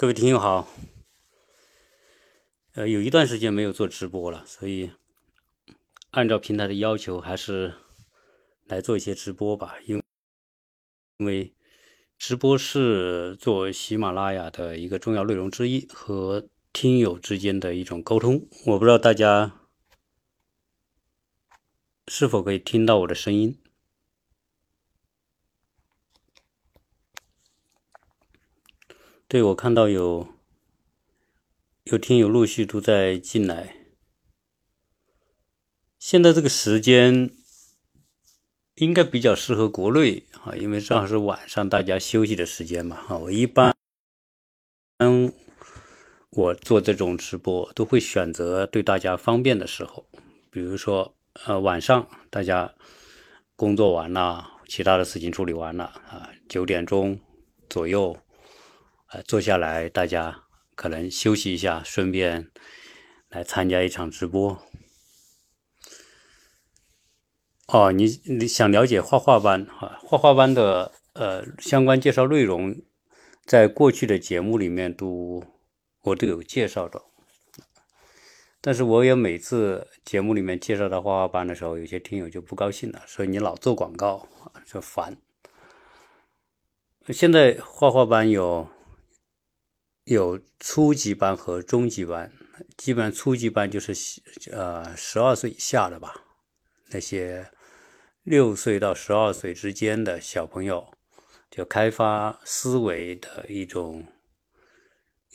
各位听友好，呃，有一段时间没有做直播了，所以按照平台的要求，还是来做一些直播吧。因为直播是做喜马拉雅的一个重要内容之一，和听友之间的一种沟通。我不知道大家是否可以听到我的声音。对，我看到有有听友陆续都在进来。现在这个时间应该比较适合国内啊，因为正好是晚上大家休息的时间嘛。哈，我一般嗯，我做这种直播都会选择对大家方便的时候，比如说呃晚上大家工作完了，其他的事情处理完了啊，九点钟左右。呃，坐下来，大家可能休息一下，顺便来参加一场直播。哦，你你想了解画画班哈？画画班的呃相关介绍内容，在过去的节目里面都我都有介绍的，但是我也每次节目里面介绍到画画班的时候，有些听友就不高兴了，说你老做广告，就烦。现在画画班有。有初级班和中级班，基本上初级班就是呃十二岁以下的吧，那些六岁到十二岁之间的小朋友，就开发思维的一种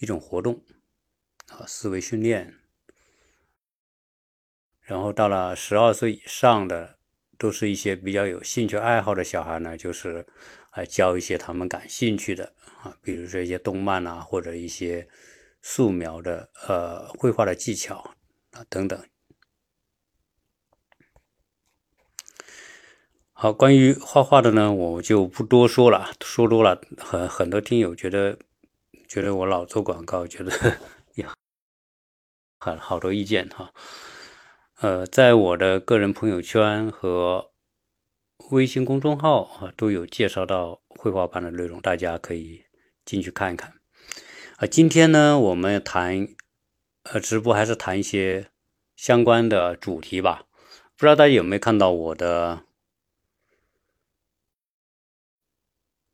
一种活动啊，思维训练。然后到了十二岁以上的，都是一些比较有兴趣爱好的小孩呢，就是啊教一些他们感兴趣的。啊，比如说一些动漫啊，或者一些素描的呃绘画的技巧啊等等。好，关于画画的呢，我就不多说了，说多了很很多听友觉得觉得我老做广告，觉得 呀很好多意见哈。呃，在我的个人朋友圈和微信公众号啊都有介绍到绘画班的内容，大家可以。进去看一看，啊，今天呢，我们谈，呃，直播还是谈一些相关的主题吧。不知道大家有没有看到我的，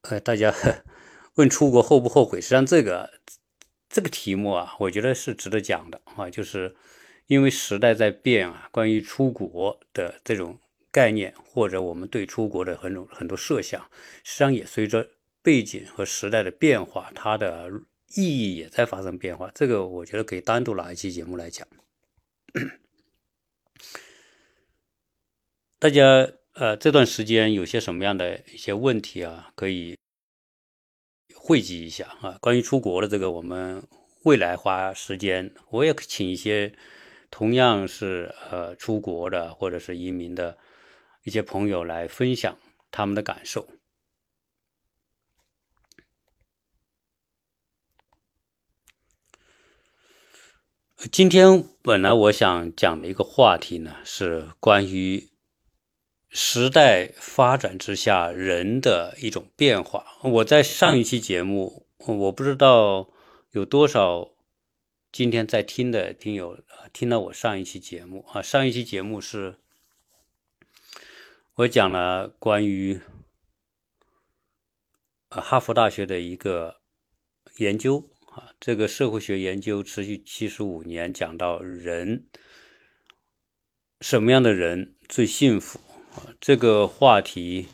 呃，大家问出国后不后悔？实际上，这个这个题目啊，我觉得是值得讲的啊，就是因为时代在变啊，关于出国的这种概念，或者我们对出国的很多很多设想，实际上也随着。背景和时代的变化，它的意义也在发生变化。这个我觉得可以单独拿一期节目来讲。大家呃这段时间有些什么样的一些问题啊？可以汇集一下啊。关于出国的这个，我们未来花时间，我也请一些同样是呃出国的或者是移民的一些朋友来分享他们的感受。今天本来我想讲的一个话题呢，是关于时代发展之下人的一种变化。我在上一期节目，我不知道有多少今天在听的听友听了我上一期节目啊。上一期节目是我讲了关于哈佛大学的一个研究。啊，这个社会学研究持续七十五年，讲到人什么样的人最幸福啊？这个话题，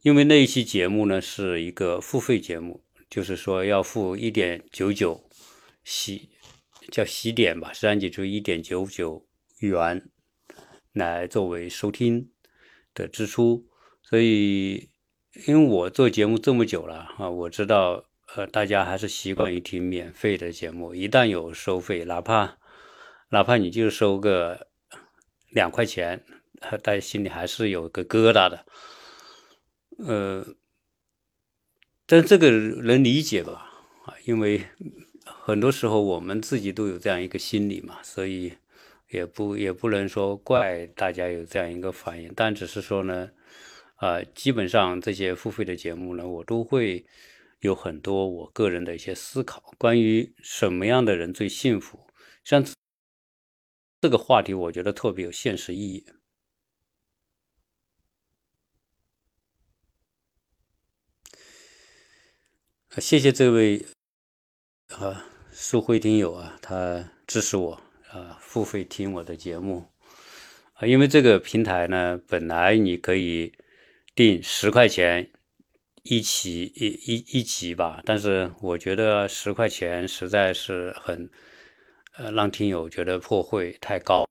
因为那一期节目呢是一个付费节目，就是说要付一点九九喜叫喜点吧，实际上就一点九九元来作为收听的支出。所以，因为我做节目这么久了啊，我知道。呃，大家还是习惯于听免费的节目，一旦有收费，哪怕哪怕你就收个两块钱，大家心里还是有个疙瘩的。呃，但这个能理解吧？啊，因为很多时候我们自己都有这样一个心理嘛，所以也不也不能说怪大家有这样一个反应，但只是说呢，啊，基本上这些付费的节目呢，我都会。有很多我个人的一些思考，关于什么样的人最幸福，像这个话题，我觉得特别有现实意义。谢谢这位啊，书会听友啊，他支持我啊，付费听我的节目啊，因为这个平台呢，本来你可以定十块钱。一期一一一集吧，但是我觉得十块钱实在是很，呃，让听友觉得破费太高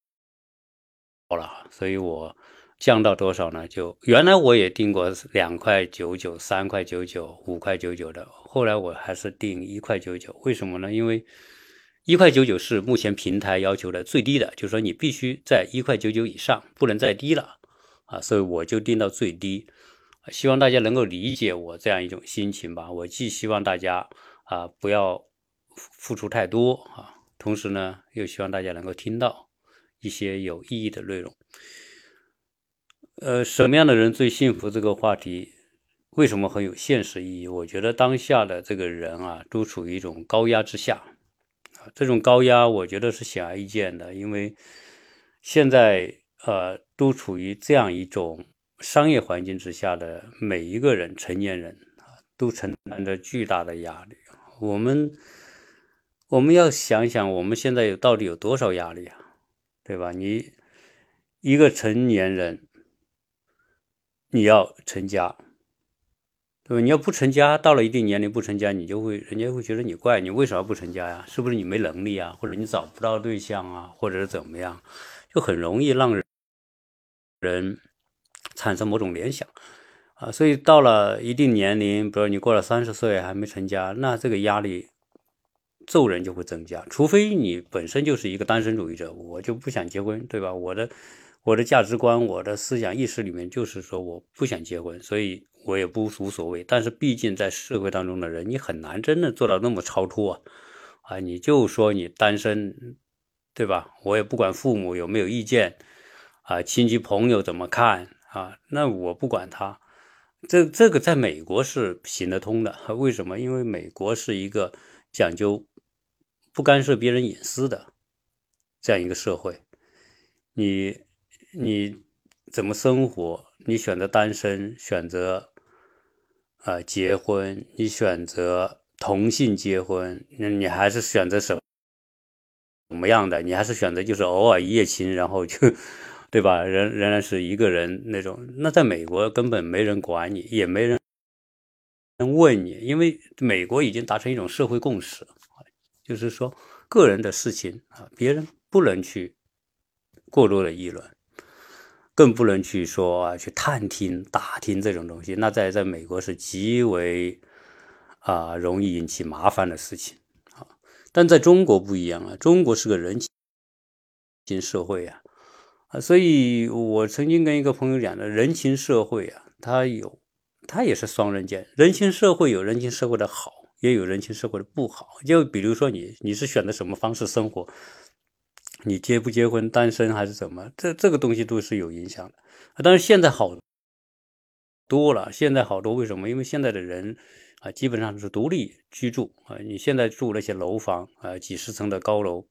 了，所以我降到多少呢？就原来我也定过两块九九、三块九九、五块九九的，后来我还是定一块九九。为什么呢？因为一块九九是目前平台要求的最低的，就是说你必须在一块九九以上，不能再低了啊，所以我就定到最低。希望大家能够理解我这样一种心情吧。我既希望大家啊不要付出太多啊，同时呢又希望大家能够听到一些有意义的内容。呃，什么样的人最幸福？这个话题为什么很有现实意义？我觉得当下的这个人啊，都处于一种高压之下。这种高压，我觉得是显而易见的，因为现在呃都处于这样一种。商业环境之下的每一个人，成年人，都承担着巨大的压力。我们我们要想想，我们现在有到底有多少压力啊？对吧？你一个成年人，你要成家，对吧？你要不成家，到了一定年龄不成家，你就会人家会觉得你怪，你为啥不成家呀？是不是你没能力啊？或者你找不到对象啊？或者是怎么样？就很容易让人人。产生某种联想，啊，所以到了一定年龄，比如你过了三十岁还没成家，那这个压力骤然就会增加。除非你本身就是一个单身主义者，我就不想结婚，对吧？我的我的价值观、我的思想意识里面就是说我不想结婚，所以我也不无所谓。但是毕竟在社会当中的人，你很难真的做到那么超脱啊！啊，你就说你单身，对吧？我也不管父母有没有意见，啊，亲戚朋友怎么看？啊，那我不管他，这这个在美国是行得通的。为什么？因为美国是一个讲究不干涉别人隐私的这样一个社会。你你怎么生活？你选择单身，选择啊结婚，你选择同性结婚，那你还是选择什什么样的？你还是选择就是偶尔一夜情，然后就。对吧？仍仍然是一个人那种，那在美国根本没人管你，也没人问你，因为美国已经达成一种社会共识，就是说个人的事情啊，别人不能去过多的议论，更不能去说啊去探听打听这种东西，那在在美国是极为啊容易引起麻烦的事情啊。但在中国不一样啊，中国是个人情社会啊。啊，所以我曾经跟一个朋友讲的，人情社会啊，它有，它也是双刃剑。人情社会有人情社会的好，也有人情社会的不好。就比如说你，你是选择什么方式生活，你结不结婚、单身还是怎么，这这个东西都是有影响的。但是现在好多了，现在好多为什么？因为现在的人啊，基本上是独立居住啊。你现在住那些楼房啊，几十层的高楼。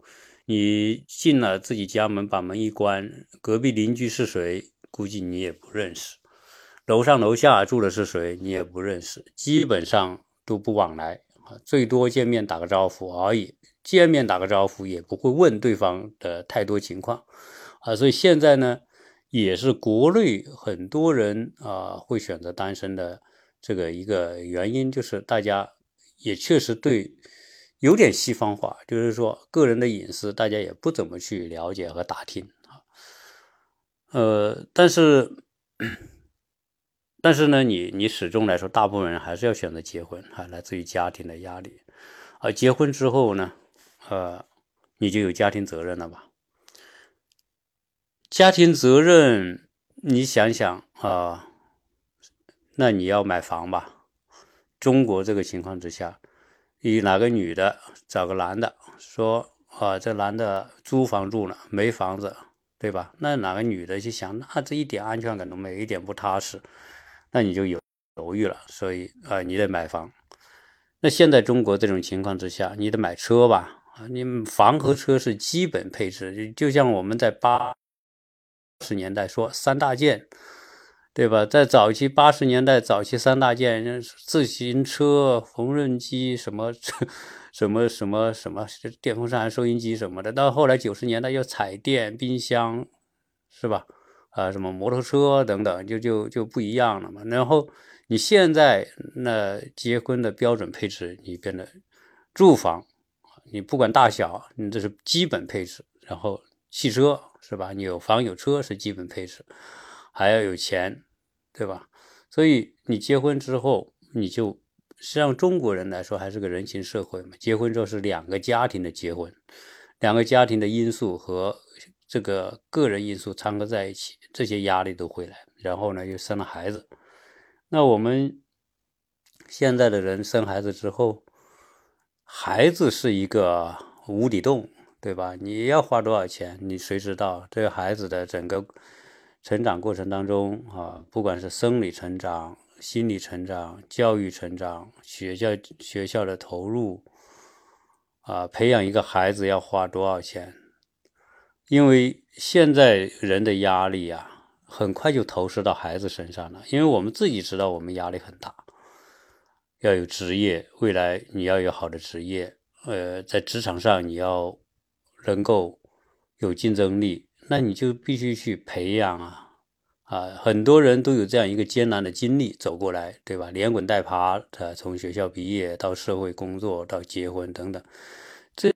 你进了自己家门，把门一关，隔壁邻居是谁？估计你也不认识。楼上楼下住的是谁？你也不认识，基本上都不往来啊，最多见面打个招呼而已。见面打个招呼也不会问对方的太多情况啊。所以现在呢，也是国内很多人啊会选择单身的这个一个原因，就是大家也确实对。有点西方化，就是说个人的隐私，大家也不怎么去了解和打听啊。呃，但是，但是呢，你你始终来说，大部分人还是要选择结婚啊，来自于家庭的压力。而结婚之后呢，呃，你就有家庭责任了吧？家庭责任，你想想啊，那你要买房吧？中国这个情况之下。你哪个女的找个男的说啊，这男的租房住呢，没房子，对吧？那哪个女的就想，那这一点安全感都没，一点不踏实，那你就有犹豫了。所以啊，你得买房。那现在中国这种情况之下，你得买车吧？啊，你房和车是基本配置，就就像我们在八十年代说三大件，对吧？在早期八十年代早期三大件，自行车、缝纫机什么 什么什么什么电风扇、收音机什么的。到后来九十年代又彩电、冰箱，是吧？啊，什么摩托车等等，就就就不一样了嘛。然后你现在那结婚的标准配置，你变得住房。你不管大小，你这是基本配置。然后汽车是吧？你有房有车是基本配置，还要有钱，对吧？所以你结婚之后，你就实际上中国人来说还是个人情社会嘛。结婚之后是两个家庭的结婚，两个家庭的因素和这个个人因素掺合在一起，这些压力都会来。然后呢，又生了孩子。那我们现在的人生孩子之后。孩子是一个无底洞，对吧？你要花多少钱，你谁知道？这个孩子的整个成长过程当中啊，不管是生理成长、心理成长、教育成长、学校学校的投入啊，培养一个孩子要花多少钱？因为现在人的压力啊，很快就投射到孩子身上了。因为我们自己知道，我们压力很大。要有职业，未来你要有好的职业，呃，在职场上你要能够有竞争力，那你就必须去培养啊啊！很多人都有这样一个艰难的经历走过来，对吧？连滚带爬的从学校毕业到社会工作到结婚等等，这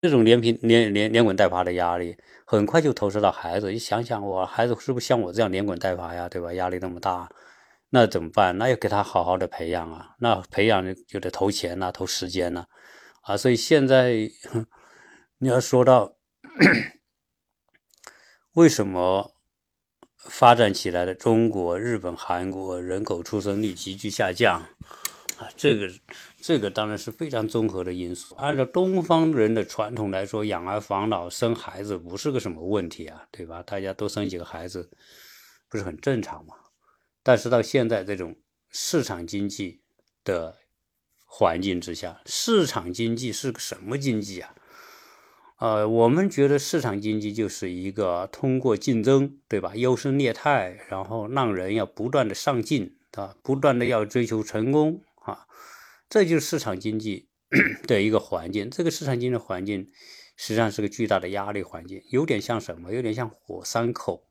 这种连平连连连滚带爬的压力，很快就投射到孩子。你想想，我孩子是不是像我这样连滚带爬呀？对吧？压力那么大。那怎么办？那要给他好好的培养啊！那培养就得投钱呐，投时间呐，啊！所以现在你要说到为什么发展起来的中国、日本、韩国人口出生率急剧下降啊？这个这个当然是非常综合的因素。按照东方人的传统来说，养儿防老、生孩子不是个什么问题啊，对吧？大家都生几个孩子，不是很正常吗？但是到现在这种市场经济的环境之下，市场经济是个什么经济啊？呃，我们觉得市场经济就是一个通过竞争，对吧？优胜劣汰，然后让人要不断的上进，啊，不断的要追求成功啊，这就是市场经济 的一个环境。这个市场经济的环境实际上是个巨大的压力环境，有点像什么？有点像火山口。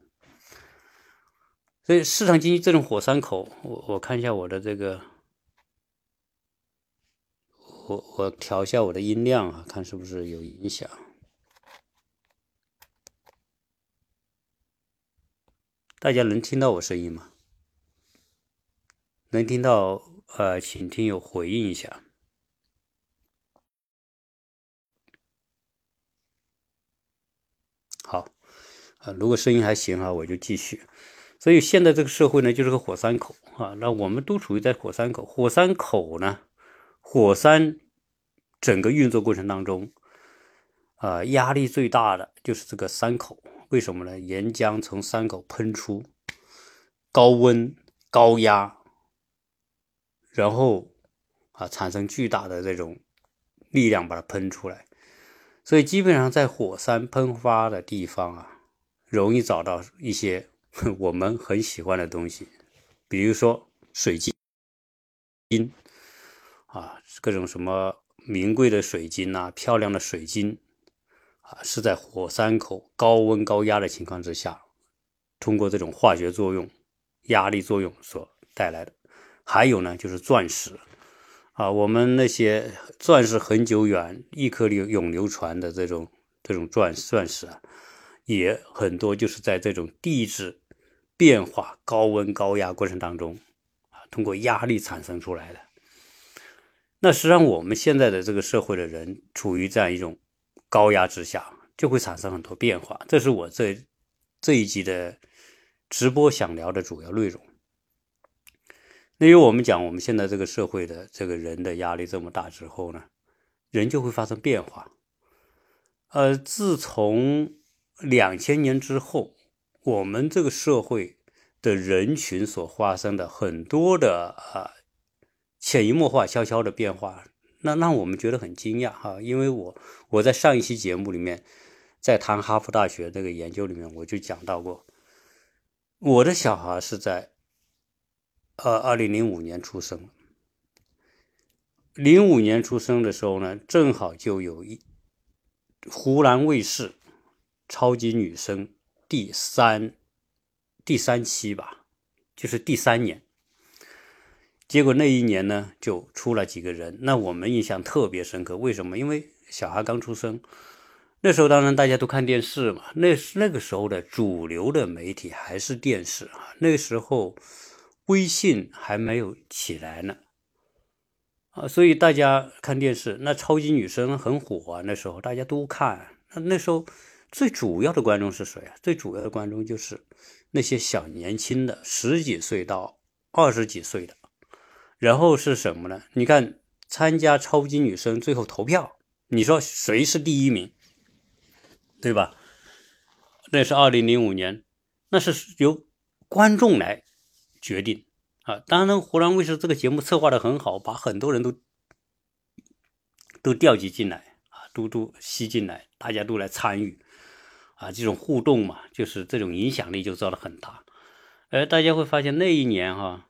所以市场经济这种火山口，我我看一下我的这个，我我调一下我的音量啊，看是不是有影响。大家能听到我声音吗？能听到呃，请听友回应一下。好，呃，如果声音还行啊，我就继续。所以现在这个社会呢，就是个火山口啊。那我们都处于在火山口。火山口呢，火山整个运作过程当中，啊，压力最大的就是这个山口。为什么呢？岩浆从山口喷出，高温高压，然后啊，产生巨大的这种力量把它喷出来。所以基本上在火山喷发的地方啊，容易找到一些。我们很喜欢的东西，比如说水晶，啊，各种什么名贵的水晶啊，漂亮的水晶，啊，是在火山口高温高压的情况之下，通过这种化学作用、压力作用所带来的。还有呢，就是钻石，啊，我们那些钻石很久远、一颗流永流传的这种这种钻钻石啊，也很多就是在这种地质。变化高温高压过程当中，啊，通过压力产生出来的。那实际上我们现在的这个社会的人处于这样一种高压之下，就会产生很多变化。这是我这这一集的直播想聊的主要内容。那因为我们讲我们现在这个社会的这个人的压力这么大之后呢，人就会发生变化。呃，自从两千年之后。我们这个社会的人群所发生的很多的啊潜移默化、悄悄的变化，那让我们觉得很惊讶哈。因为我我在上一期节目里面，在谈哈佛大学这个研究里面，我就讲到过，我的小孩是在呃二零零五年出生，零五年出生的时候呢，正好就有一湖南卫视超级女声第三第三期吧，就是第三年。结果那一年呢，就出了几个人，那我们印象特别深刻。为什么？因为小孩刚出生，那时候当然大家都看电视嘛。那那个时候的主流的媒体还是电视啊。那时候微信还没有起来呢，啊，所以大家看电视，那超级女声很火啊。那时候大家都看，那那时候最主要的观众是谁啊？最主要的观众就是那些小年轻的，十几岁到二十几岁的。然后是什么呢？你看参加超级女声最后投票，你说谁是第一名，对吧？那是二零零五年，那是由观众来决定啊。当然，湖南卫视这个节目策划的很好，把很多人都都调集进来啊，都都吸进来，大家都来参与啊，这种互动嘛，就是这种影响力就造得很大。而大家会发现那一年哈，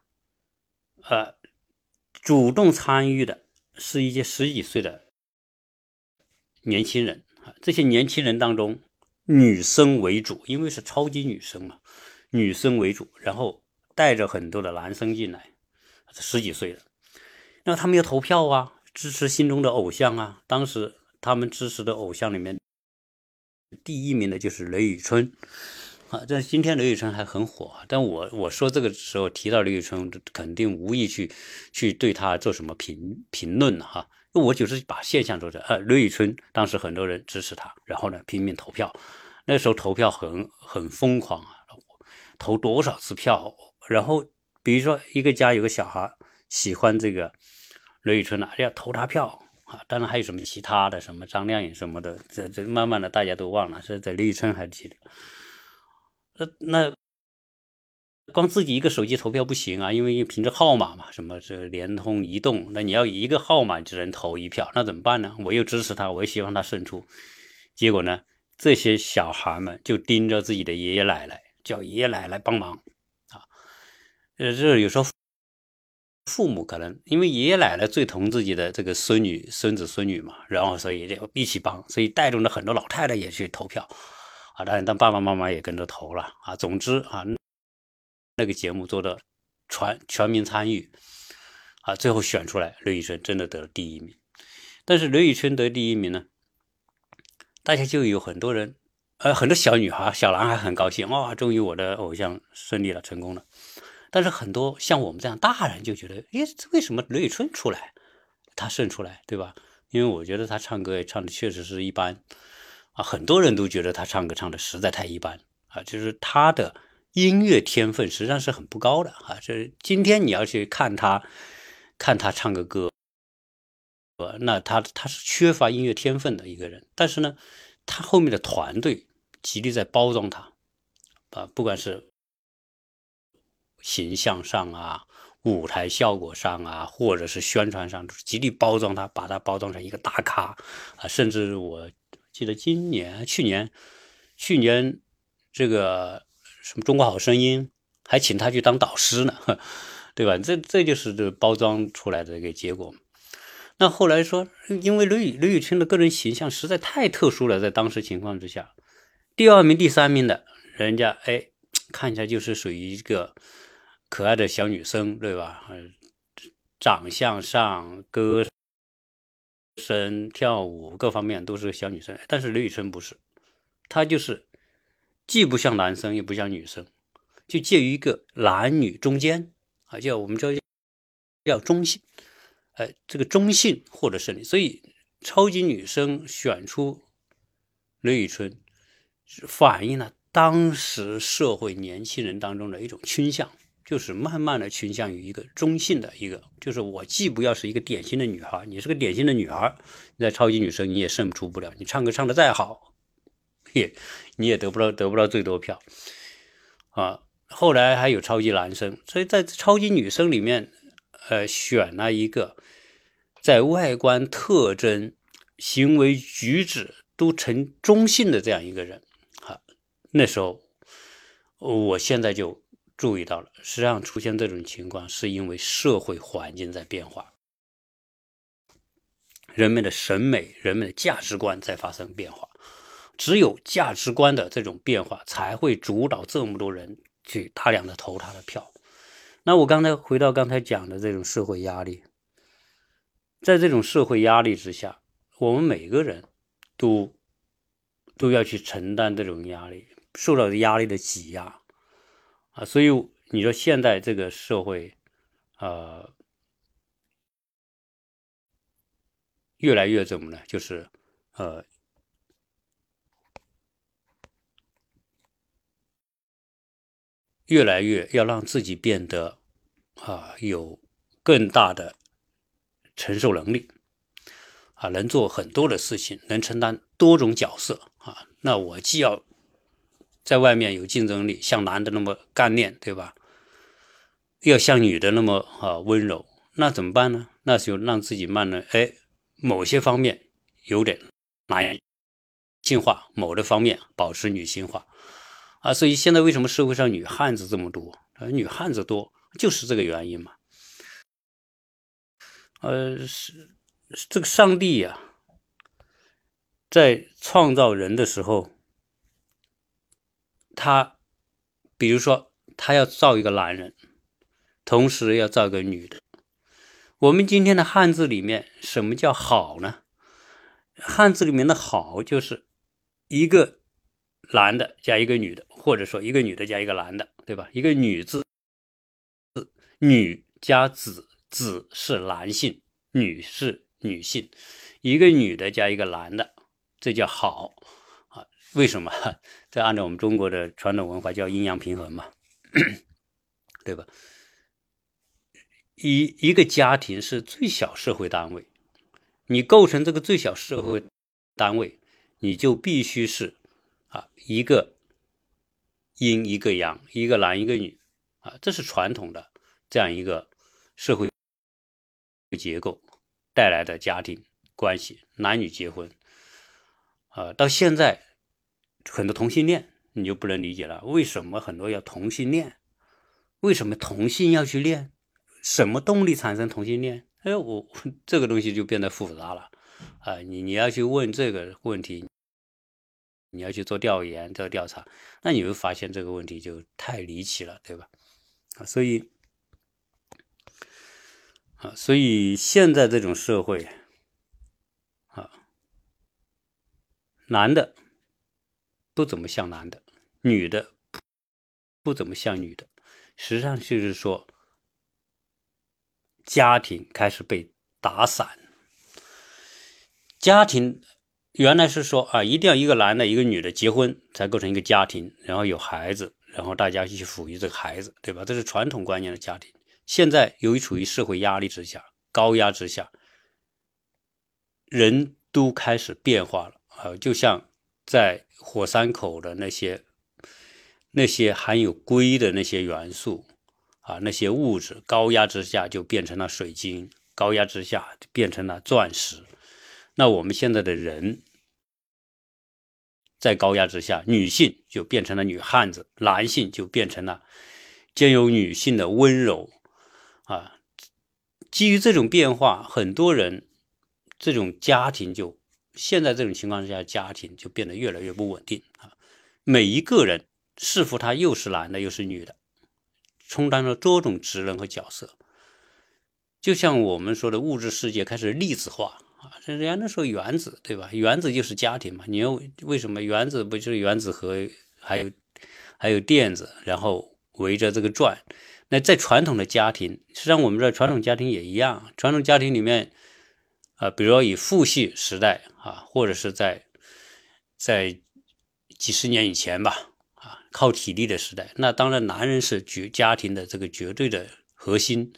呃。主动参与的是一些十几岁的年轻人啊，这些年轻人当中，女生为主，因为是超级女生嘛，女生为主，然后带着很多的男生进来，十几岁的，那他们要投票啊，支持心中的偶像啊。当时他们支持的偶像里面，第一名的就是雷雨春。啊，这今天雷宇春还很火，但我我说这个时候提到雷宇春，肯定无意去去对他做什么评评论哈，我就是把现象说出来。呃，刘宇春当时很多人支持他，然后呢拼命投票，那时候投票很很疯狂啊，投多少次票？然后比如说一个家有个小孩喜欢这个雷宇春了，要投他票啊，当然还有什么其他的，什么张靓颖什么的，这这慢慢的大家都忘了，是在刘宇春还记得。那那光自己一个手机投票不行啊，因为凭着号码嘛，什么这联通、移动，那你要一个号码只能投一票，那怎么办呢？我又支持他，我又希望他胜出，结果呢，这些小孩们就盯着自己的爷爷奶奶，叫爷爷奶奶帮忙啊。呃，这有时候父母可能因为爷爷奶奶最疼自己的这个孙女、孙子、孙女嘛，然后所以就一起帮，所以带动了很多老太太也去投票。啊，当然，但爸爸妈妈也跟着投了啊。总之啊，那个节目做的全全民参与啊，最后选出来，刘宇春真的得了第一名。但是刘宇春得第一名呢，大家就有很多人，呃，很多小女孩、小男孩很高兴，哇，终于我的偶像胜利了，成功了。但是很多像我们这样大人就觉得，哎，为什么刘宇春出来，他胜出来，对吧？因为我觉得他唱歌也唱的确实是一般。啊，很多人都觉得他唱歌唱的实在太一般啊，就是他的音乐天分实际上是很不高的啊。这今天你要去看他，看他唱个歌，那他他是缺乏音乐天分的一个人。但是呢，他后面的团队极力在包装他，啊，不管是形象上啊、舞台效果上啊，或者是宣传上，极力包装他，把他包装成一个大咖啊，甚至我。记得今年、去年、去年这个什么《中国好声音》还请他去当导师呢，对吧？这这就是这包装出来的一个结果。那后来说，因为刘宇刘宇春的个人形象实在太特殊了，在当时情况之下，第二名、第三名的人家，哎，看起来就是属于一个可爱的小女生，对吧？长相上歌。声跳舞各方面都是小女生，但是刘宇春不是，她就是既不像男生也不像女生，就介于一个男女中间啊，叫我们叫叫中性，哎，这个中性获得胜利，所以超级女生选出刘宇春，反映了当时社会年轻人当中的一种倾向。就是慢慢的倾向于一个中性的一个，就是我既不要是一个典型的女孩，你是个典型的女孩，你在超级女生你也胜出不了，你唱歌唱的再好，也你也得不到得不到最多票啊。后来还有超级男生，所以在超级女生里面，呃，选了一个在外观特征、行为举止都呈中性的这样一个人。好，那时候，我现在就注意到了，实际上出现这种情况，是因为社会环境在变化，人们的审美、人们的价值观在发生变化。只有价值观的这种变化，才会主导这么多人去大量的投他的票。那我刚才回到刚才讲的这种社会压力，在这种社会压力之下，我们每个人都都要去承担这种压力，受到的压力的挤压啊。所以你说现在这个社会，呃，越来越怎么呢？就是呃。越来越要让自己变得啊有更大的承受能力啊，能做很多的事情，能承担多种角色啊。那我既要在外面有竞争力，像男的那么干练，对吧？要像女的那么啊温柔，那怎么办呢？那就让自己慢了，哎，某些方面有点男性化，某的方面保持女性化。啊，所以现在为什么社会上女汉子这么多？啊，女汉子多就是这个原因嘛。呃，是这个上帝呀，在创造人的时候，他比如说他要造一个男人，同时要造一个女的。我们今天的汉字里面，什么叫好呢？汉字里面的好就是一个。男的加一个女的，或者说一个女的加一个男的，对吧？一个女字，女加子，子是男性，女是女性，一个女的加一个男的，这叫好啊？为什么？这按照我们中国的传统文化叫阴阳平衡嘛，对吧？一一个家庭是最小社会单位，你构成这个最小社会单位，你就必须是。啊，一个阴一个阳，一个男一个女，啊，这是传统的这样一个社会结构带来的家庭关系，男女结婚，啊，到现在很多同性恋你就不能理解了，为什么很多要同性恋？为什么同性要去恋？什么动力产生同性恋？哎，我 这个东西就变得复杂了，啊，你你要去问这个问题。你要去做调研、做调查，那你会发现这个问题就太离奇了，对吧？啊，所以啊，所以现在这种社会啊，男的不怎么像男的，女的不怎么像女的，实际上就是说，家庭开始被打散，家庭。原来是说啊，一定要一个男的，一个女的结婚才构成一个家庭，然后有孩子，然后大家去抚育这个孩子，对吧？这是传统观念的家庭。现在由于处于社会压力之下、高压之下，人都开始变化了啊，就像在火山口的那些那些含有硅的那些元素啊，那些物质，高压之下就变成了水晶，高压之下就变成了钻石。那我们现在的人。在高压之下，女性就变成了女汉子，男性就变成了兼有女性的温柔啊。基于这种变化，很多人这种家庭就现在这种情况之下，家庭就变得越来越不稳定啊。每一个人似乎他又是男的又是女的，充当了多种职能和角色，就像我们说的物质世界开始粒子化。啊，人家那说原子对吧？原子就是家庭嘛。你要为什么原子不就是原子核，还有还有电子，然后围着这个转？那在传统的家庭，实际上我们知道传统家庭也一样。传统家庭里面，啊，比如说以父系时代啊，或者是在在几十年以前吧，啊，靠体力的时代，那当然男人是绝家庭的这个绝对的核心，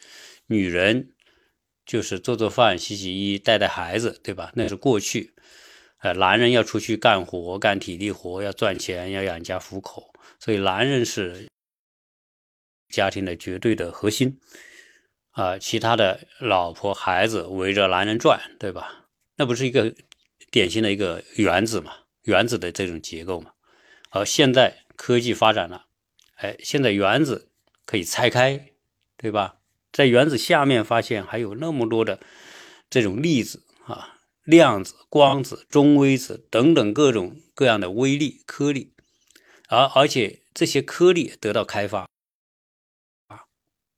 女人。就是做做饭、洗洗衣、带带孩子，对吧？那是过去，呃，男人要出去干活、干体力活，要赚钱，要养家糊口，所以男人是家庭的绝对的核心啊，其他的老婆孩子围着男人转，对吧？那不是一个典型的一个原子嘛？原子的这种结构嘛？而现在科技发展了，哎，现在原子可以拆开，对吧？在原子下面发现还有那么多的这种粒子啊、量子、光子、中微子等等各种各样的微粒颗粒，而而且这些颗粒得到开发，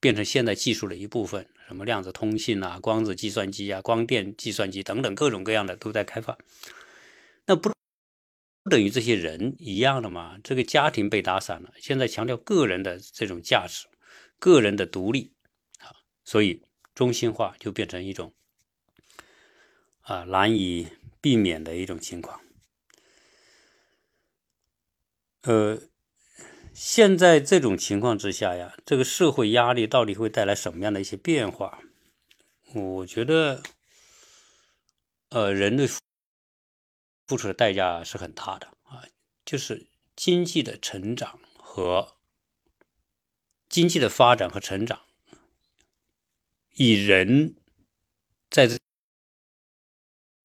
变成现代技术的一部分，什么量子通信啊、光子计算机啊、光电计算机等等各种各样的都在开发。那不不等于这些人一样的吗？这个家庭被打散了，现在强调个人的这种价值、个人的独立啊。所以中心化就变成一种啊难以避免的一种情况。呃，现在这种情况之下呀，这个社会压力到底会带来什么样的一些变化？我觉得，呃，人类付出的代价是很大的啊，就是经济的成长和经济的发展和成长。以人在这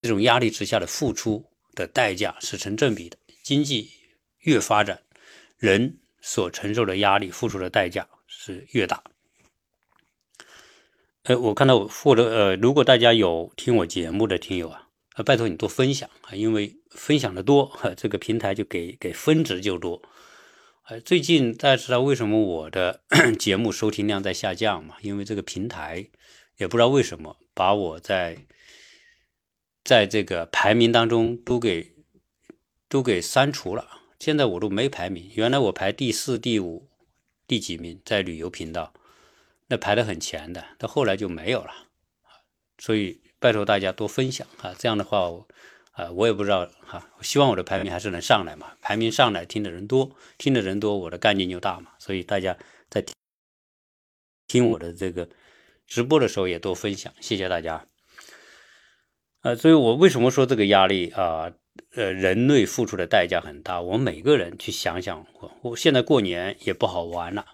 这种压力之下的付出的代价是成正比的。经济越发展，人所承受的压力、付出的代价是越大。呃，我看到或者呃，如果大家有听我节目的听友啊，呃，拜托你多分享啊，因为分享的多，这个平台就给给分值就多。呃，最近大家知道为什么我的 节目收听量在下降吗？因为这个平台也不知道为什么把我在在这个排名当中都给都给删除了。现在我都没排名，原来我排第四、第五、第几名，在旅游频道那排的很前的，到后来就没有了。所以拜托大家多分享啊，这样的话我。啊，我也不知道哈，我希望我的排名还是能上来嘛。排名上来，听的人多，听的人多，我的干劲就大嘛。所以大家在听听我的这个直播的时候也多分享，谢谢大家。呃，所以我为什么说这个压力啊？呃人类付出的代价很大。我们每个人去想想，我我现在过年也不好玩了，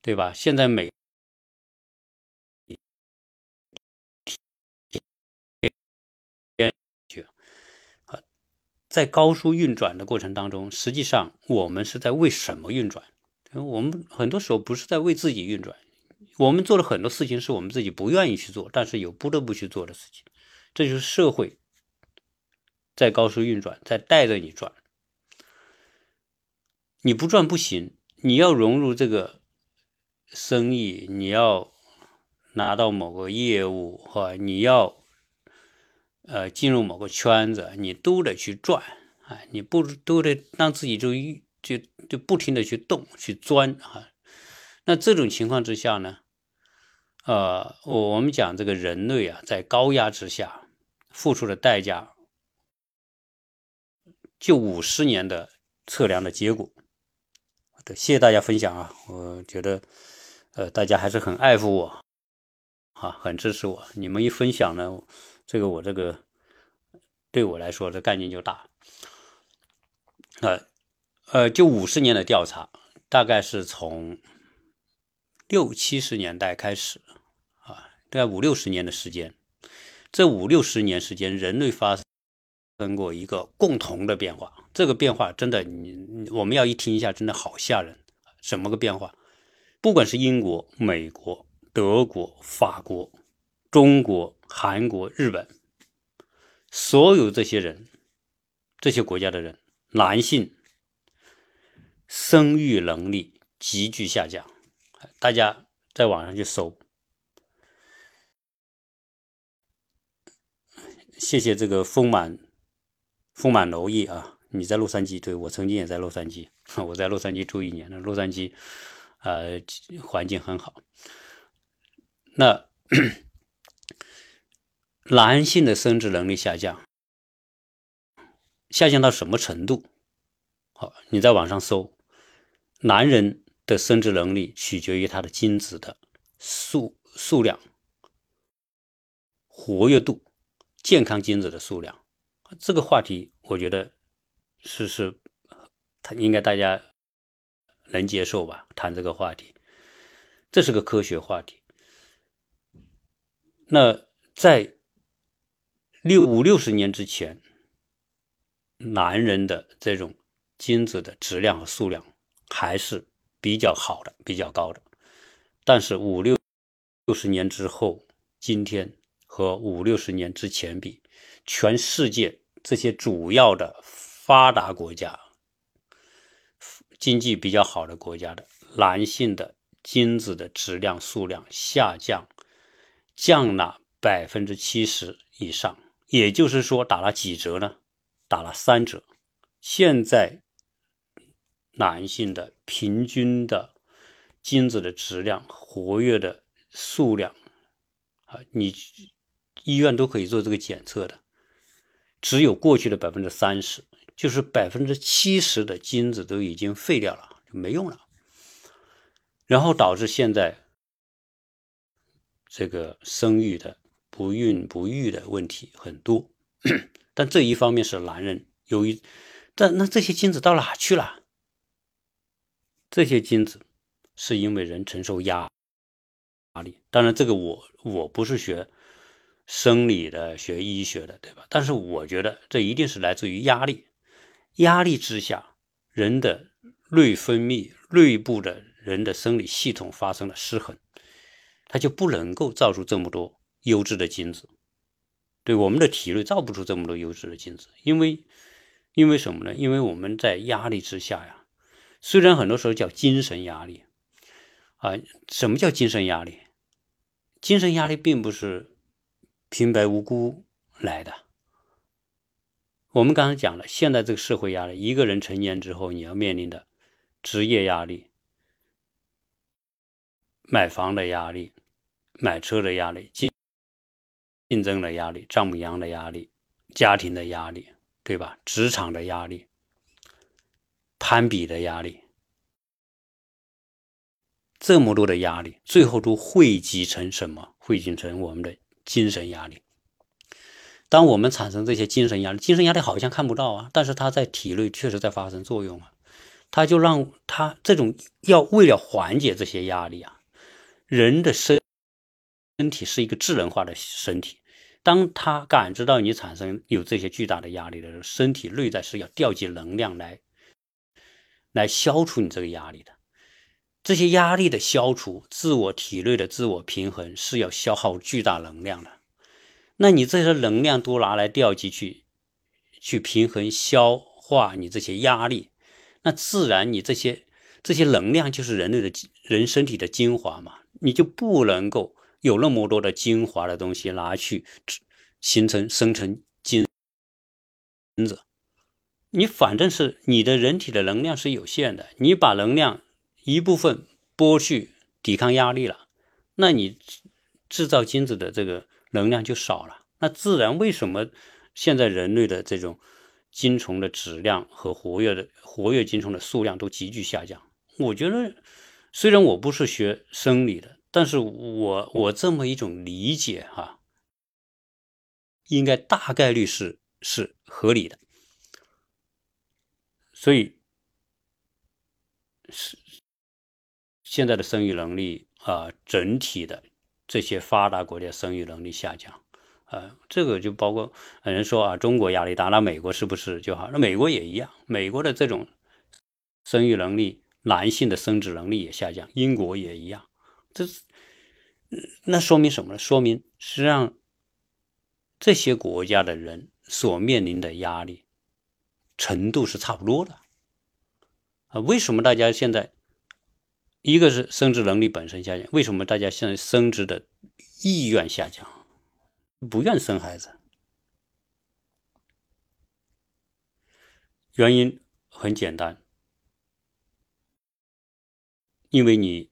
对吧？现在每在高速运转的过程当中，实际上我们是在为什么运转？我们很多时候不是在为自己运转，我们做了很多事情是我们自己不愿意去做，但是有不得不去做的事情。这就是社会在高速运转，在带着你转。你不转不行，你要融入这个生意，你要拿到某个业务，哈，你要。呃，进入某个圈子，你都得去转啊，你不都得让自己就就就不停的去动去钻啊。那这种情况之下呢，呃，我我们讲这个人类啊，在高压之下付出的代价，就五十年的测量的结果。对，谢谢大家分享啊，我觉得呃，大家还是很爱护我啊，很支持我。你们一分享呢。这个我这个对我来说，这概念就大。呃呃，就五十年的调查，大概是从六七十年代开始啊，大概五六十年的时间。这五六十年时间，人类发生生过一个共同的变化。这个变化真的，你我们要一听一下，真的好吓人。什么个变化？不管是英国、美国、德国、法国。中国、韩国、日本，所有这些人，这些国家的人，男性生育能力急剧下降。大家在网上去搜。谢谢这个丰满丰满楼意啊！你在洛杉矶，对我曾经也在洛杉矶，我在洛杉矶住一年，那洛杉矶呃环境很好。那。男性的生殖能力下降，下降到什么程度？好，你在网上搜，男人的生殖能力取决于他的精子的数数量、活跃度、健康精子的数量。这个话题，我觉得是是，他应该大家能接受吧？谈这个话题，这是个科学话题。那在六五六十年之前，男人的这种精子的质量和数量还是比较好的，比较高的。但是五六六十年之后，今天和五六十年之前比，全世界这些主要的发达国家、经济比较好的国家的男性的精子的质量数量下降，降了百分之七十以上。也就是说，打了几折呢？打了三折。现在男性的平均的精子的质量、活跃的数量啊，你医院都可以做这个检测的，只有过去的百分之三十，就是百分之七十的精子都已经废掉了，就没用了。然后导致现在这个生育的。不孕不育的问题很多，但这一方面是男人由于，但那这些精子到哪去了？这些精子是因为人承受压压力，当然这个我我不是学生理的、学医学的，对吧？但是我觉得这一定是来自于压力，压力之下，人的内分泌、内部的人的生理系统发生了失衡，它就不能够造出这么多。优质的精子，对我们的体内造不出这么多优质的精子，因为因为什么呢？因为我们在压力之下呀。虽然很多时候叫精神压力啊，什么叫精神压力？精神压力并不是平白无故来的。我们刚才讲了，现在这个社会压力，一个人成年之后，你要面临的职业压力、买房的压力、买车的压力、竞争的压力、丈母娘的压力、家庭的压力，对吧？职场的压力、攀比的压力，这么多的压力，最后都汇集成什么？汇集成我们的精神压力。当我们产生这些精神压力，精神压力好像看不到啊，但是它在体内确实在发生作用啊。它就让它这种要为了缓解这些压力啊，人的身身体是一个智能化的身体。当他感知到你产生有这些巨大的压力的时候，身体内在是要调集能量来，来消除你这个压力的。这些压力的消除，自我体内的自我平衡是要消耗巨大能量的。那你这些能量都拿来调集去，去平衡消化你这些压力，那自然你这些这些能量就是人类的人身体的精华嘛，你就不能够。有那么多的精华的东西拿去形成生成精子，你反正是你的人体的能量是有限的，你把能量一部分剥去抵抗压力了，那你制造精子的这个能量就少了，那自然为什么现在人类的这种精虫的质量和活跃的活跃精虫的数量都急剧下降？我觉得，虽然我不是学生理的。但是我我这么一种理解哈，应该大概率是是合理的，所以是现在的生育能力啊，整体的这些发达国家生育能力下降啊，这个就包括有人说啊，中国压力大，那美国是不是就好？那美国也一样，美国的这种生育能力，男性的生殖能力也下降，英国也一样。这，那说明什么呢？说明实际上这些国家的人所面临的压力程度是差不多的啊。为什么大家现在一个是生殖能力本身下降？为什么大家现在生殖的意愿下降？不愿生孩子？原因很简单，因为你。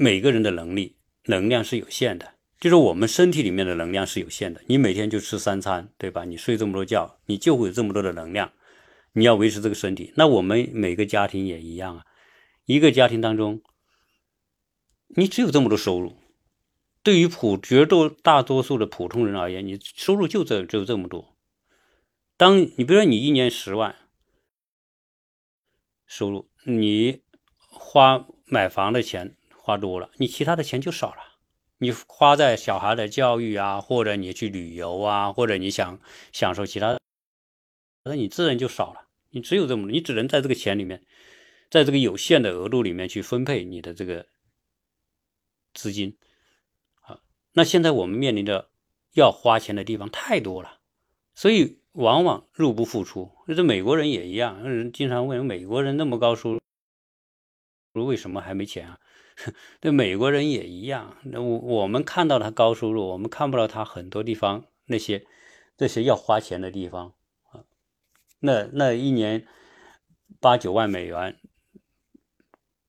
每个人的能力、能量是有限的，就是我们身体里面的能量是有限的。你每天就吃三餐，对吧？你睡这么多觉，你就会有这么多的能量。你要维持这个身体，那我们每个家庭也一样啊。一个家庭当中，你只有这么多收入。对于普绝多大多数的普通人而言，你收入就这只有这么多。当你比如说你一年十万收入，你花买房的钱。花多了，你其他的钱就少了，你花在小孩的教育啊，或者你去旅游啊，或者你想享受其他，那你自然就少了。你只有这么，你只能在这个钱里面，在这个有限的额度里面去分配你的这个资金。啊，那现在我们面临的要花钱的地方太多了，所以往往入不敷出。这美国人也一样，人经常问美国人那么高收入，为什么还没钱啊？对美国人也一样，那我我们看到他高收入，我们看不到他很多地方那些这些要花钱的地方啊。那那一年八九万美元，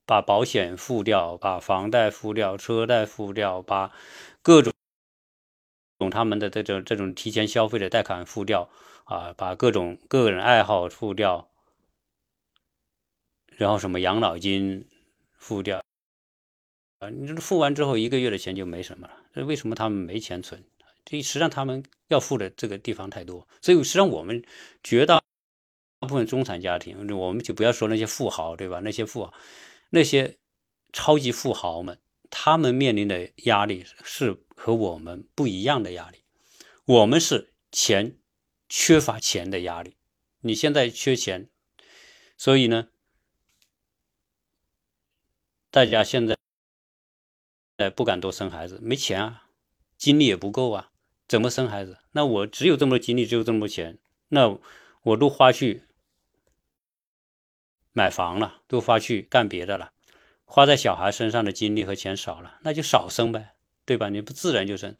把保险付掉，把房贷付掉，车贷付掉，把各种种他们的这种这种提前消费的贷款付掉啊，把各种个人爱好付掉，然后什么养老金付掉。啊，你这付完之后一个月的钱就没什么了。这为什么他们没钱存？这实际上他们要付的这个地方太多，所以实际上我们绝大部分中产家庭，我们就不要说那些富豪，对吧？那些富豪，那些超级富豪们，他们面临的压力是和我们不一样的压力。我们是钱缺乏钱的压力。你现在缺钱，所以呢，大家现在。呃，不敢多生孩子，没钱啊，精力也不够啊，怎么生孩子？那我只有这么多精力，只有这么多钱，那我都花去买房了，都花去干别的了，花在小孩身上的精力和钱少了，那就少生呗，对吧？你不自然就生。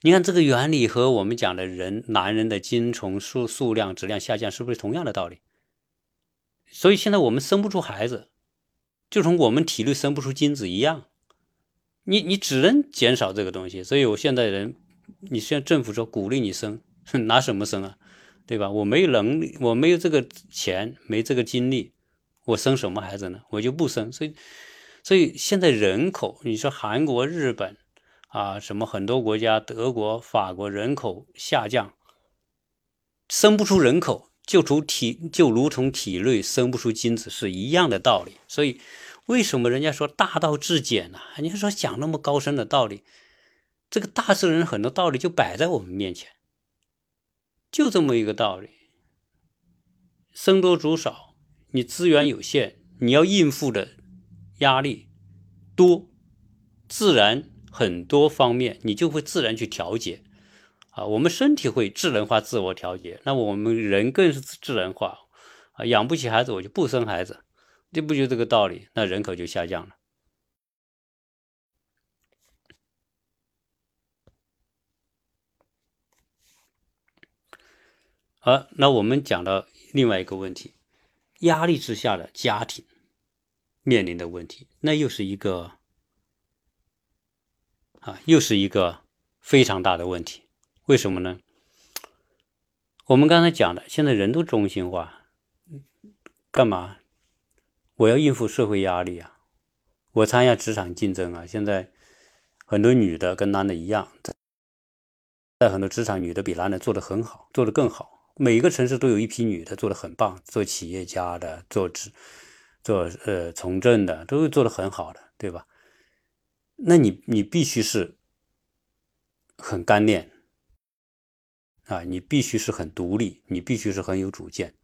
你看这个原理和我们讲的人男人的精虫数数量质量下降是不是同样的道理？所以现在我们生不出孩子。就从我们体内生不出精子一样，你你只能减少这个东西。所以我现在人，你现在政府说鼓励你生，拿什么生啊？对吧？我没有能力，我没有这个钱，没这个精力，我生什么孩子呢？我就不生。所以，所以现在人口，你说韩国、日本啊，什么很多国家，德国、法国人口下降，生不出人口。就如体就如同体内生不出精子是一样的道理，所以为什么人家说大道至简呢？你说讲那么高深的道理，这个大圣人很多道理就摆在我们面前，就这么一个道理。生多粥少，你资源有限，你要应付的压力多，自然很多方面你就会自然去调节。啊，我们身体会智能化、自我调节，那我们人更是智能化。啊，养不起孩子，我就不生孩子，这不就这个道理？那人口就下降了。好，那我们讲到另外一个问题，压力之下的家庭面临的问题，那又是一个啊，又是一个非常大的问题。为什么呢？我们刚才讲的，现在人都中心化，干嘛？我要应付社会压力啊，我参加职场竞争啊。现在很多女的跟男的一样，在很多职场，女的比男的做的很好，做的更好。每一个城市都有一批女的做的很棒，做企业家的，做职，做呃从政的，都做的很好的，对吧？那你你必须是很干练。啊，你必须是很独立，你必须是很有主见。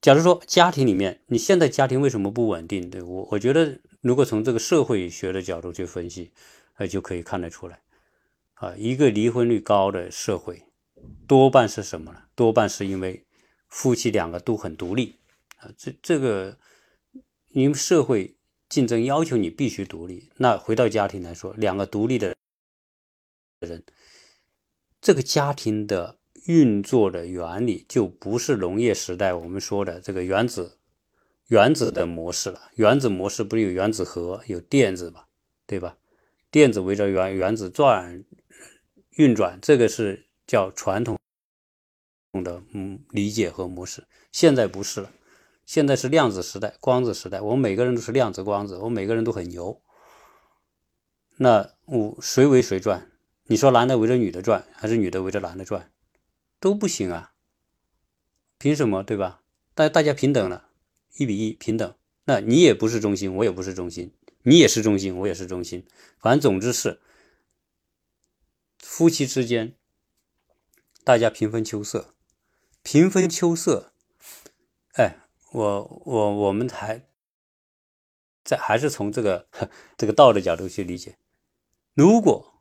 假如说家庭里面，你现在家庭为什么不稳定？对我，我觉得如果从这个社会学的角度去分析，呃，就可以看得出来。啊，一个离婚率高的社会，多半是什么呢？多半是因为夫妻两个都很独立。啊，这这个，因为社会竞争要求你必须独立。那回到家庭来说，两个独立的人。这个家庭的运作的原理就不是农业时代我们说的这个原子原子的模式了。原子模式不是有原子核、有电子嘛，对吧？电子围着原原子转运转，这个是叫传统的嗯理解和模式。现在不是了，现在是量子时代、光子时代。我们每个人都是量子光子，我们每个人都很牛。那我谁为谁转？你说男的围着女的转，还是女的围着男的转，都不行啊！凭什么，对吧？大大家平等了，一比一平等。那你也不是中心，我也不是中心，你也是中心，我也是中心，反正总之是夫妻之间，大家平分秋色，平分秋色。哎，我我我们还在还是从这个 这个道的角度去理解，如果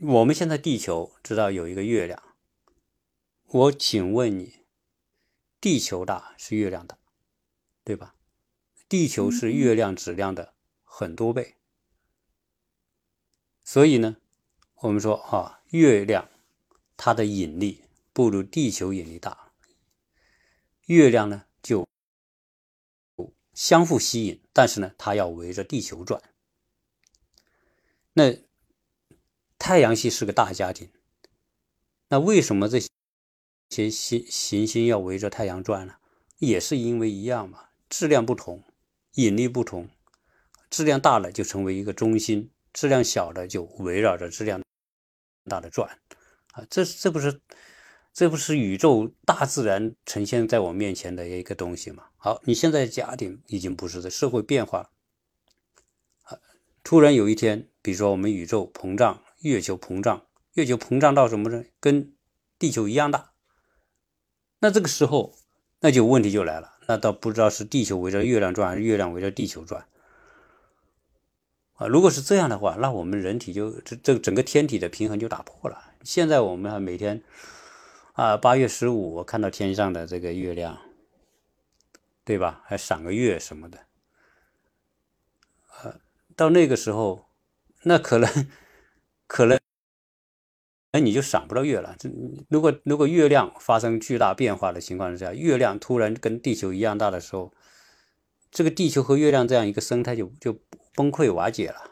我们现在地球知道有一个月亮，我请问你，地球大是月亮大，对吧？地球是月亮质量的很多倍，所以呢，我们说啊，月亮它的引力不如地球引力大，月亮呢就相互吸引，但是呢，它要围着地球转。那太阳系是个大家庭，那为什么这些星行星要围着太阳转呢？也是因为一样嘛，质量不同。引力不同，质量大了就成为一个中心，质量小的就围绕着质量大的转，啊，这这不是这不是宇宙大自然呈现在我面前的一个东西吗？好，你现在家庭已经不是的，社会变化了，啊，突然有一天，比如说我们宇宙膨胀，月球膨胀，月球膨胀到什么呢？跟地球一样大，那这个时候，那就问题就来了。那倒不知道是地球围着月亮转，还是月亮围着地球转啊？如果是这样的话，那我们人体就这这整个天体的平衡就打破了。现在我们还每天啊，八月十五我看到天上的这个月亮，对吧？还赏个月什么的，呃，到那个时候，那可能可能。那你就赏不到月了。这如果如果月亮发生巨大变化的情况下，月亮突然跟地球一样大的时候，这个地球和月亮这样一个生态就就崩溃瓦解了。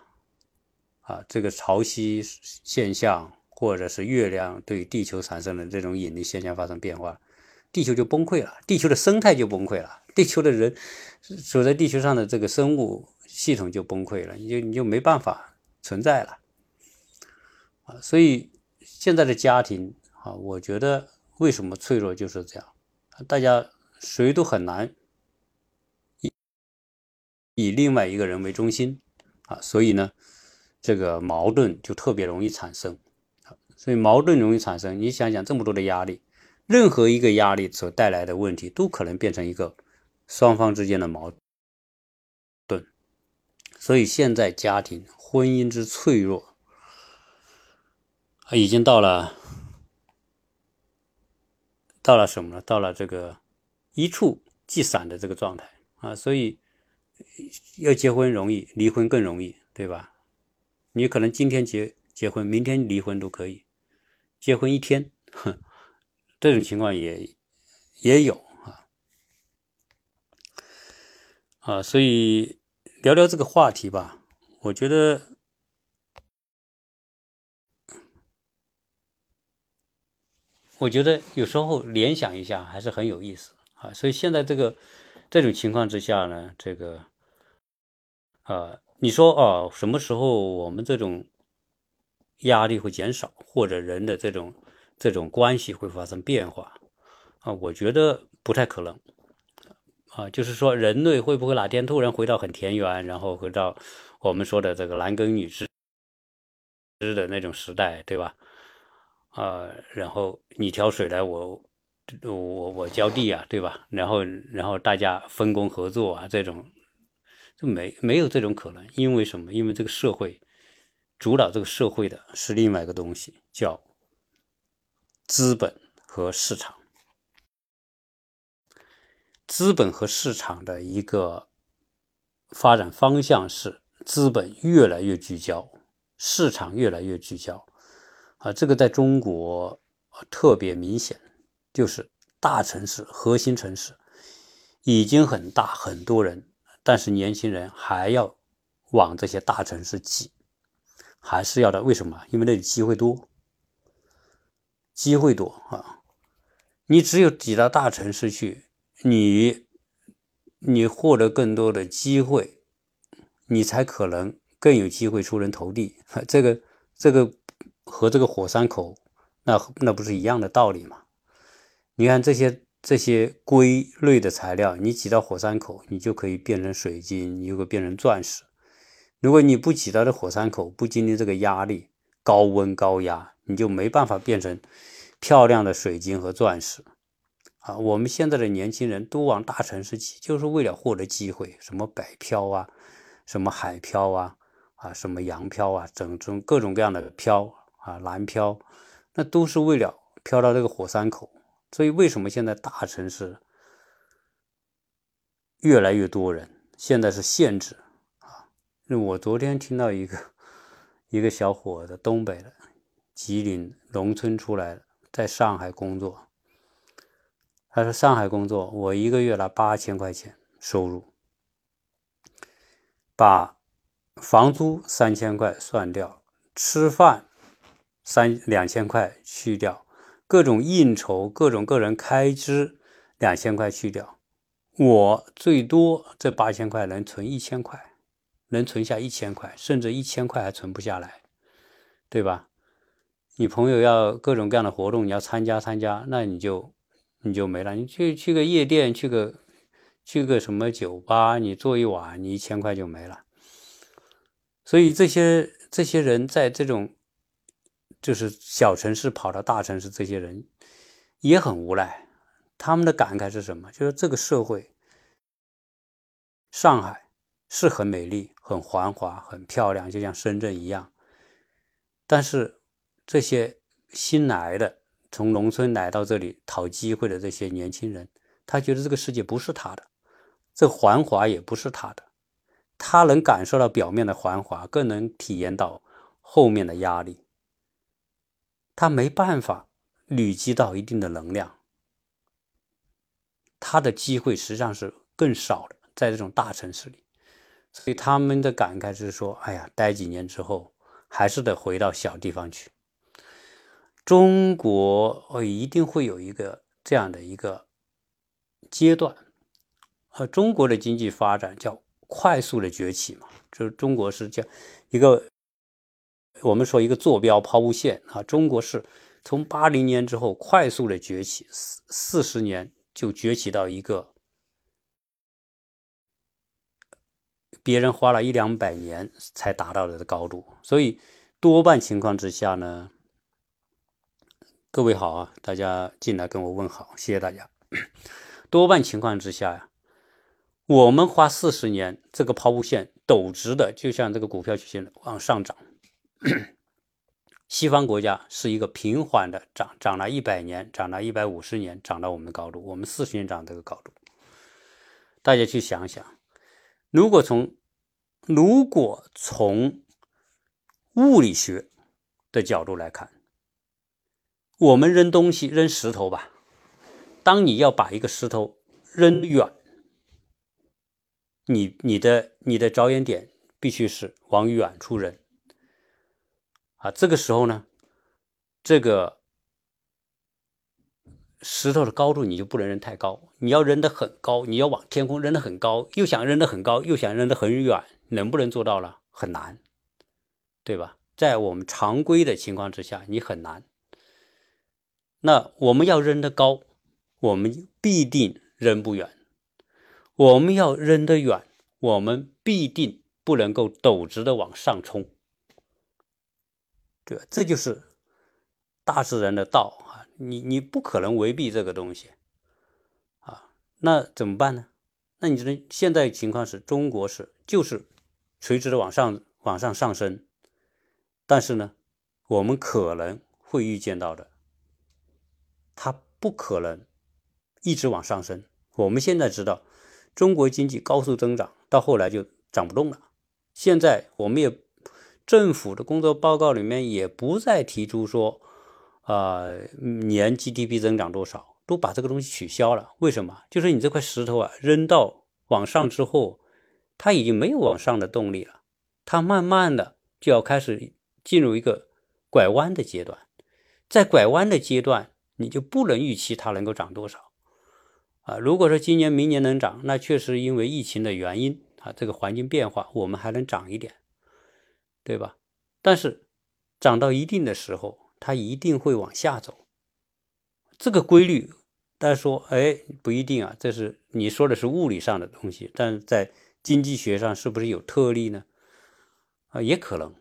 啊，这个潮汐现象或者是月亮对地球产生的这种引力现象发生变化，地球就崩溃了，地球的生态就崩溃了，地球的人所在地球上的这个生物系统就崩溃了，你就你就没办法存在了。啊，所以。现在的家庭啊，我觉得为什么脆弱就是这样，大家谁都很难以另外一个人为中心啊，所以呢，这个矛盾就特别容易产生所以矛盾容易产生，你想想这么多的压力，任何一个压力所带来的问题，都可能变成一个双方之间的矛盾。所以现在家庭婚姻之脆弱。已经到了，到了什么了？到了这个一触即散的这个状态啊！所以要结婚容易，离婚更容易，对吧？你可能今天结结婚，明天离婚都可以，结婚一天，哼，这种情况也也有啊啊！所以聊聊这个话题吧，我觉得。我觉得有时候联想一下还是很有意思啊，所以现在这个这种情况之下呢，这个呃，你说哦，什么时候我们这种压力会减少，或者人的这种这种关系会发生变化啊？我觉得不太可能啊，就是说人类会不会哪天突然回到很田园，然后回到我们说的这个男耕女织织的那种时代，对吧？啊，然后你挑水来，我我我浇地啊，对吧？然后然后大家分工合作啊，这种就没没有这种可能，因为什么？因为这个社会主导这个社会的是另外一个东西，叫资本和市场。资本和市场的一个发展方向是资本越来越聚焦，市场越来越聚焦。啊，这个在中国特别明显，就是大城市、核心城市已经很大，很多人，但是年轻人还要往这些大城市挤，还是要的。为什么？因为那里机会多，机会多啊！你只有挤到大城市去，你你获得更多的机会，你才可能更有机会出人头地。这个，这个。和这个火山口，那那不是一样的道理吗？你看这些这些硅类的材料，你挤到火山口，你就可以变成水晶，你就可以变成钻石。如果你不挤到这火山口，不经历这个压力、高温高压，你就没办法变成漂亮的水晶和钻石。啊，我们现在的年轻人都往大城市挤，就是为了获得机会，什么北漂啊，什么海漂啊，啊，什么洋漂啊，整种各种各样的漂啊，南漂，那都是为了漂到这个火山口。所以，为什么现在大城市越来越多人？现在是限制啊！我昨天听到一个一个小伙子，东北的，吉林农村出来的，在上海工作。他说：“上海工作，我一个月拿八千块钱收入，把房租三千块算掉，吃饭三两千块去掉。”各种应酬、各种个人开支，两千块去掉，我最多这八千块能存一千块，能存下一千块，甚至一千块还存不下来，对吧？你朋友要各种各样的活动，你要参加参加，那你就你就没了。你去去个夜店，去个去个什么酒吧，你坐一晚，你一千块就没了。所以这些这些人在这种。就是小城市跑到大城市，这些人也很无奈。他们的感慨是什么？就是这个社会，上海是很美丽、很繁华、很漂亮，就像深圳一样。但是这些新来的、从农村来到这里讨机会的这些年轻人，他觉得这个世界不是他的，这繁华也不是他的。他能感受到表面的繁华，更能体验到后面的压力。他没办法累积到一定的能量，他的机会实际上是更少的，在这种大城市里，所以他们的感慨是说：“哎呀，待几年之后，还是得回到小地方去。”中国呃一定会有一个这样的一个阶段，呃，中国的经济发展叫快速的崛起嘛，就是中国是叫一个。我们说一个坐标抛物线啊，中国是从八零年之后快速的崛起，四四十年就崛起到一个别人花了一两百年才达到的高度。所以多半情况之下呢，各位好啊，大家进来跟我问好，谢谢大家。多半情况之下呀，我们花四十年，这个抛物线陡直的，就像这个股票曲线往上涨。西方国家是一个平缓的涨，涨了一百年，涨了一百五十年，涨到我们的高度。我们四十年涨这个高度，大家去想想，如果从如果从物理学的角度来看，我们扔东西扔石头吧，当你要把一个石头扔远，你你的你的着眼点必须是往远处扔。啊，这个时候呢，这个石头的高度你就不能扔太高，你要扔得很高，你要往天空扔得很高，又想扔得很高，又想扔得很远，能不能做到了？很难，对吧？在我们常规的情况之下，你很难。那我们要扔得高，我们必定扔不远；我们要扔得远，我们必定不能够陡直的往上冲。这就是大自然的道啊！你你不可能违避这个东西啊！那怎么办呢？那你的现在情况是中国是就是垂直的往上往上上升，但是呢，我们可能会预见到的，它不可能一直往上升。我们现在知道，中国经济高速增长，到后来就涨不动了。现在我们也。政府的工作报告里面也不再提出说，呃，年 GDP 增长多少，都把这个东西取消了。为什么？就是你这块石头啊，扔到往上之后，它已经没有往上的动力了，它慢慢的就要开始进入一个拐弯的阶段。在拐弯的阶段，你就不能预期它能够涨多少啊。如果说今年、明年能涨，那确实因为疫情的原因啊，这个环境变化，我们还能涨一点。对吧？但是涨到一定的时候，它一定会往下走。这个规律大家说，哎，不一定啊，这是你说的是物理上的东西，但是在经济学上是不是有特例呢？啊，也可能，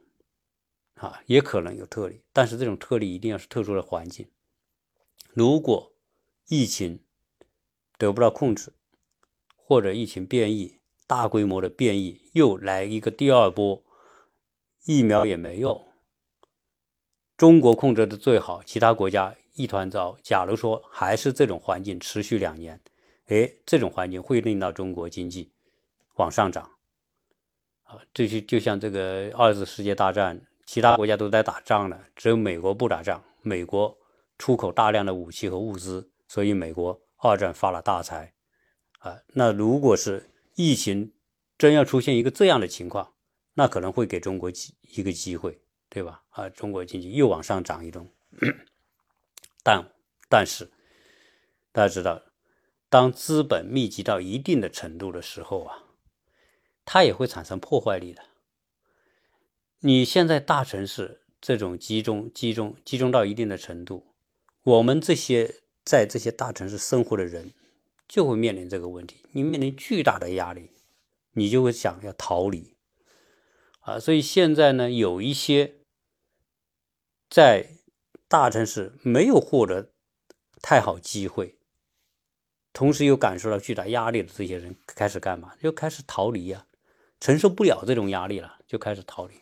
啊，也可能有特例，但是这种特例一定要是特殊的环境。如果疫情得不到控制，或者疫情变异，大规模的变异，又来一个第二波，疫苗也没用。中国控制的最好，其他国家一团糟。假如说还是这种环境持续两年，哎，这种环境会令到中国经济往上涨啊！这就就像这个二次世界大战，其他国家都在打仗呢，只有美国不打仗。美国出口大量的武器和物资，所以美国二战发了大财啊。那如果是疫情真要出现一个这样的情况，那可能会给中国机一个机会。对吧？啊，中国经济又往上涨一动，但但是大家知道，当资本密集到一定的程度的时候啊，它也会产生破坏力的。你现在大城市这种集中、集中、集中到一定的程度，我们这些在这些大城市生活的人就会面临这个问题，你面临巨大的压力，你就会想要逃离啊。所以现在呢，有一些。在大城市没有获得太好机会，同时又感受到巨大压力的这些人开始干嘛？就开始逃离呀，承受不了这种压力了，就开始逃离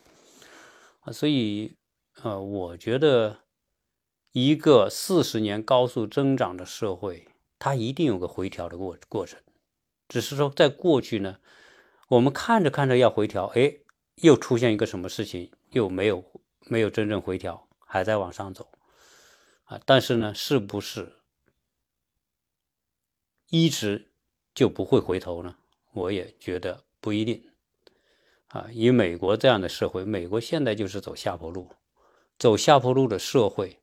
啊。所以，呃，我觉得一个四十年高速增长的社会，它一定有个回调的过过程。只是说，在过去呢，我们看着看着要回调，哎，又出现一个什么事情，又没有没有真正回调。还在往上走啊，但是呢，是不是一直就不会回头呢？我也觉得不一定啊。以美国这样的社会，美国现在就是走下坡路，走下坡路的社会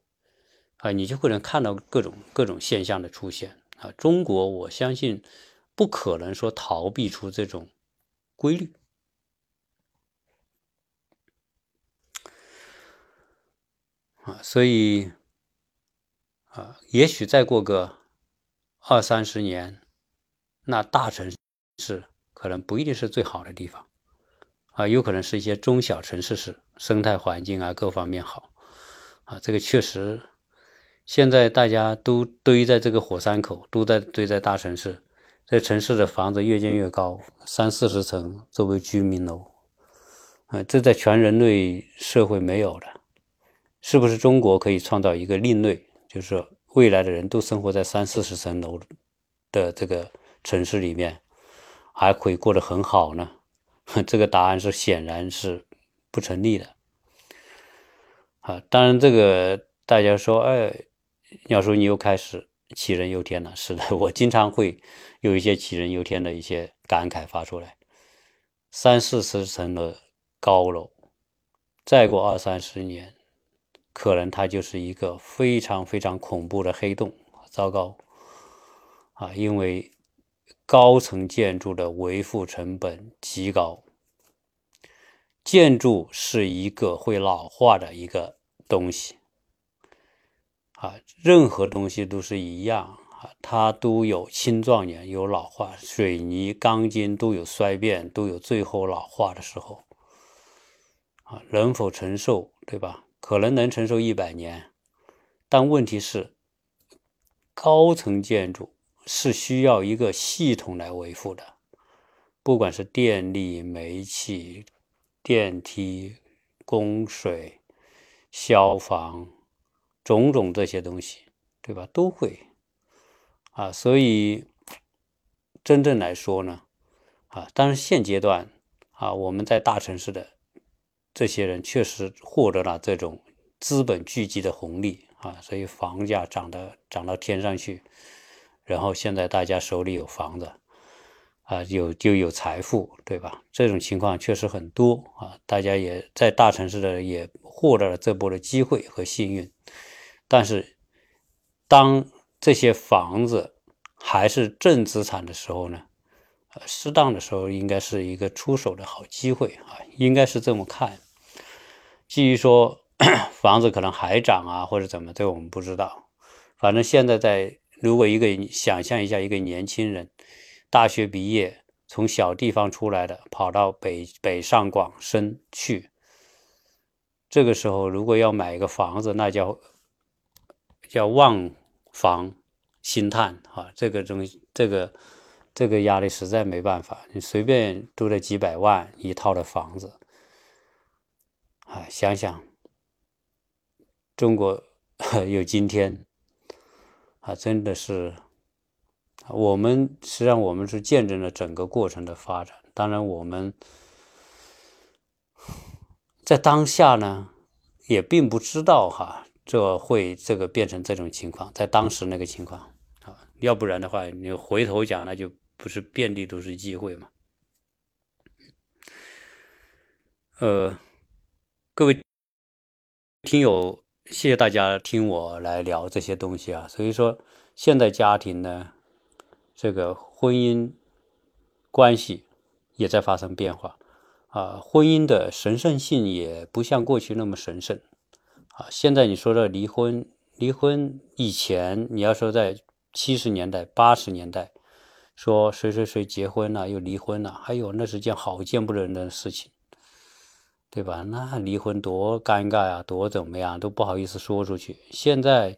啊，你就会能看到各种各种现象的出现啊。中国，我相信不可能说逃避出这种规律。啊，所以，啊，也许再过个二三十年，那大城市可能不一定是最好的地方，啊，有可能是一些中小城市是生态环境啊各方面好，啊，这个确实，现在大家都堆在这个火山口，都在堆在大城市，这城市的房子越建越高，三四十层作为居民楼，啊，这在全人类社会没有的。是不是中国可以创造一个另类，就是未来的人都生活在三四十层楼的这个城市里面，还可以过得很好呢？这个答案是显然是不成立的。啊，当然这个大家说，哎，要说你又开始杞人忧天了。是的，我经常会有一些杞人忧天的一些感慨发出来。三四十层的高楼，再过二三十年。可能它就是一个非常非常恐怖的黑洞，糟糕啊！因为高层建筑的维护成本极高，建筑是一个会老化的一个东西啊，任何东西都是一样啊，它都有青壮年，有老化，水泥、钢筋都有衰变，都有最后老化的时候啊，能否承受，对吧？可能能承受一百年，但问题是，高层建筑是需要一个系统来维护的，不管是电力、煤气、电梯、供水、消防，种种这些东西，对吧？都会啊，所以真正来说呢，啊，但是现阶段啊，我们在大城市的。这些人确实获得了这种资本聚集的红利啊，所以房价涨得涨到天上去，然后现在大家手里有房子啊，有就有财富，对吧？这种情况确实很多啊，大家也在大城市的也获得了这波的机会和幸运，但是当这些房子还是正资产的时候呢？适当的时候应该是一个出手的好机会啊，应该是这么看。至于说 房子可能还涨啊，或者怎么，这我们不知道。反正现在在如果一个想象一下，一个年轻人大学毕业，从小地方出来的，跑到北北上广深去，这个时候如果要买一个房子，那叫叫望房兴叹啊！这个东西，这个这个压力实在没办法，你随便都得几百万一套的房子，啊，想想中国 有今天。啊，真的是，我们实际上我们是见证了整个过程的发展。当然，我们在当下呢，也并不知道哈，这会这个变成这种情况，在当时那个情况啊，要不然的话，你回头讲，那就不是遍地都是机会嘛。呃，各位听友。谢谢大家听我来聊这些东西啊，所以说现代家庭呢，这个婚姻关系也在发生变化啊，婚姻的神圣性也不像过去那么神圣啊。现在你说的离婚，离婚以前你要说在七十年代、八十年代，说谁谁谁结婚了又离婚了，还有，那是件好见不得人的事情。对吧？那离婚多尴尬呀，多怎么样都不好意思说出去。现在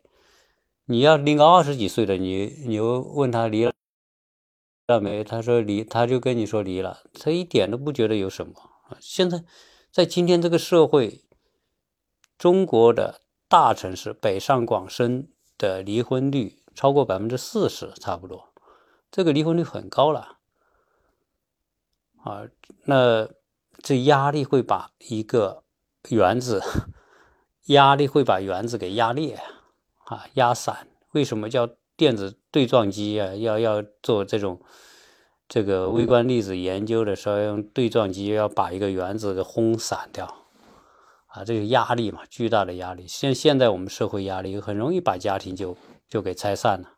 你要拎个二十几岁的，你你又问他离了没？他说离，他就跟你说离了，他一点都不觉得有什么。现在在今天这个社会，中国的大城市北上广深的离婚率超过百分之四十，差不多，这个离婚率很高了啊。那。这压力会把一个原子，压力会把原子给压裂啊，压散。为什么叫电子对撞机啊？要要做这种这个微观粒子研究的时候，用对撞机要把一个原子给轰散掉啊，这个压力嘛，巨大的压力。现现在我们社会压力很容易把家庭就就给拆散了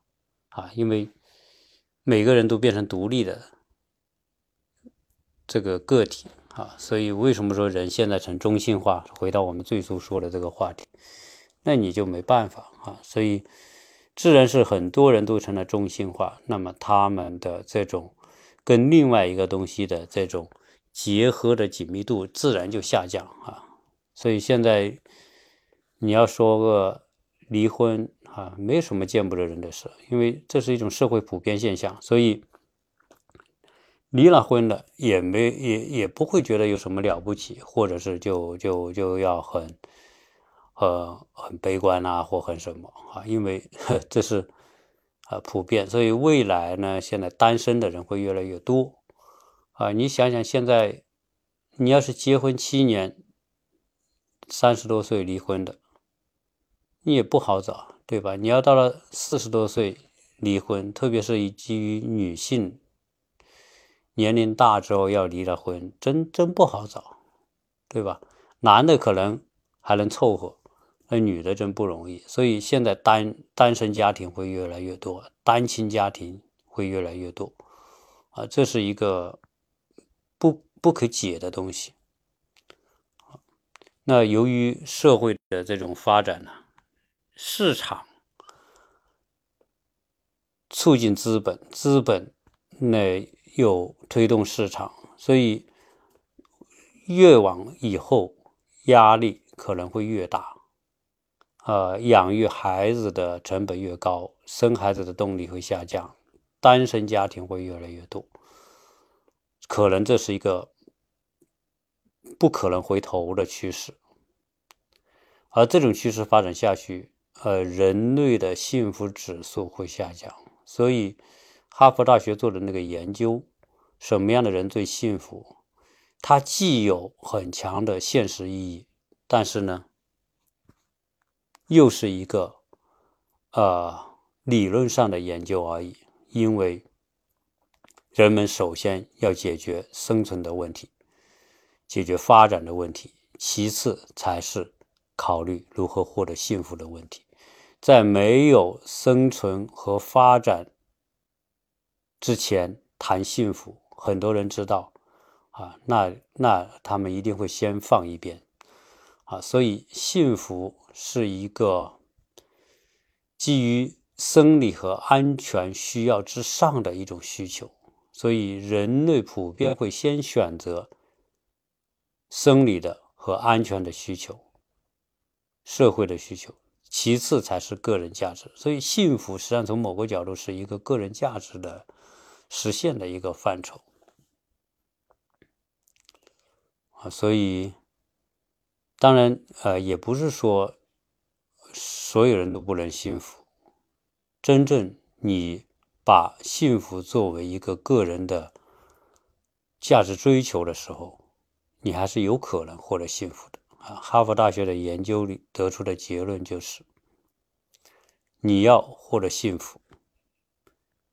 啊，因为每个人都变成独立的这个个体。啊，所以为什么说人现在成中性化？回到我们最初说的这个话题，那你就没办法啊。所以自然是很多人都成了中性化，那么他们的这种跟另外一个东西的这种结合的紧密度自然就下降啊。所以现在你要说个离婚啊，没什么见不得人的事，因为这是一种社会普遍现象，所以。离了婚的也没也也不会觉得有什么了不起，或者是就就就要很呃很悲观啊，或很什么啊？因为 这是啊普遍，所以未来呢，现在单身的人会越来越多啊。你想想，现在你要是结婚七年，三十多岁离婚的，你也不好找，对吧？你要到了四十多岁离婚，特别是以基于女性。年龄大之后要离了婚，真真不好找，对吧？男的可能还能凑合，那女的真不容易。所以现在单单身家庭会越来越多，单亲家庭会越来越多，啊，这是一个不不可解的东西。那由于社会的这种发展呢，市场促进资本，资本那。有推动市场，所以越往以后压力可能会越大，呃，养育孩子的成本越高，生孩子的动力会下降，单身家庭会越来越多，可能这是一个不可能回头的趋势，而这种趋势发展下去，呃，人类的幸福指数会下降，所以。哈佛大学做的那个研究，什么样的人最幸福？它既有很强的现实意义，但是呢，又是一个呃理论上的研究而已。因为人们首先要解决生存的问题，解决发展的问题，其次才是考虑如何获得幸福的问题。在没有生存和发展。之前谈幸福，很多人知道啊，那那他们一定会先放一边啊，所以幸福是一个基于生理和安全需要之上的一种需求，所以人类普遍会先选择生理的和安全的需求，社会的需求，其次才是个人价值。所以，幸福实际上从某个角度是一个个人价值的实现的一个范畴啊。所以，当然，呃，也不是说所有人都不能幸福。真正你把幸福作为一个个人的价值追求的时候，你还是有可能获得幸福的啊！哈佛大学的研究里得出的结论就是：你要获得幸福，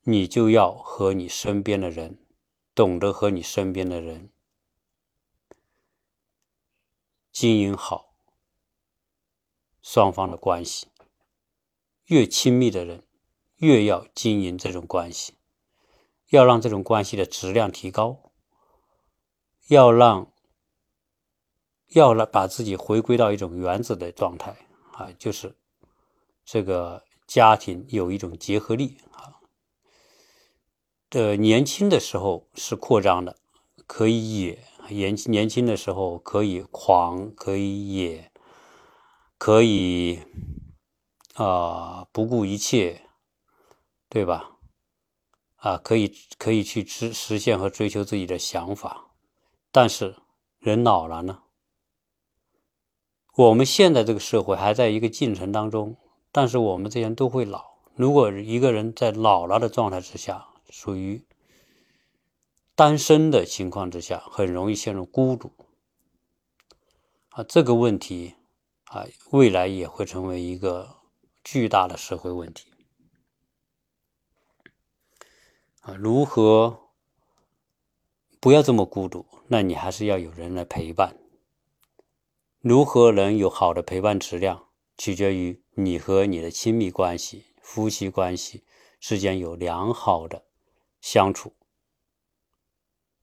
你就要和你身边的人懂得和你身边的人经营好双方的关系，越亲密的人。越要经营这种关系，要让这种关系的质量提高，要让，要让把自己回归到一种原子的状态啊，就是这个家庭有一种结合力啊。的年轻的时候是扩张的，可以野；年年轻的时候可以狂，可以野，可以啊不顾一切。对吧？啊，可以可以去实实现和追求自己的想法，但是人老了呢？我们现在这个社会还在一个进程当中，但是我们这些人都会老。如果一个人在老了的状态之下，属于单身的情况之下，很容易陷入孤独。啊，这个问题啊，未来也会成为一个巨大的社会问题。啊，如何不要这么孤独？那你还是要有人来陪伴。如何能有好的陪伴质量，取决于你和你的亲密关系、夫妻关系之间有良好的相处，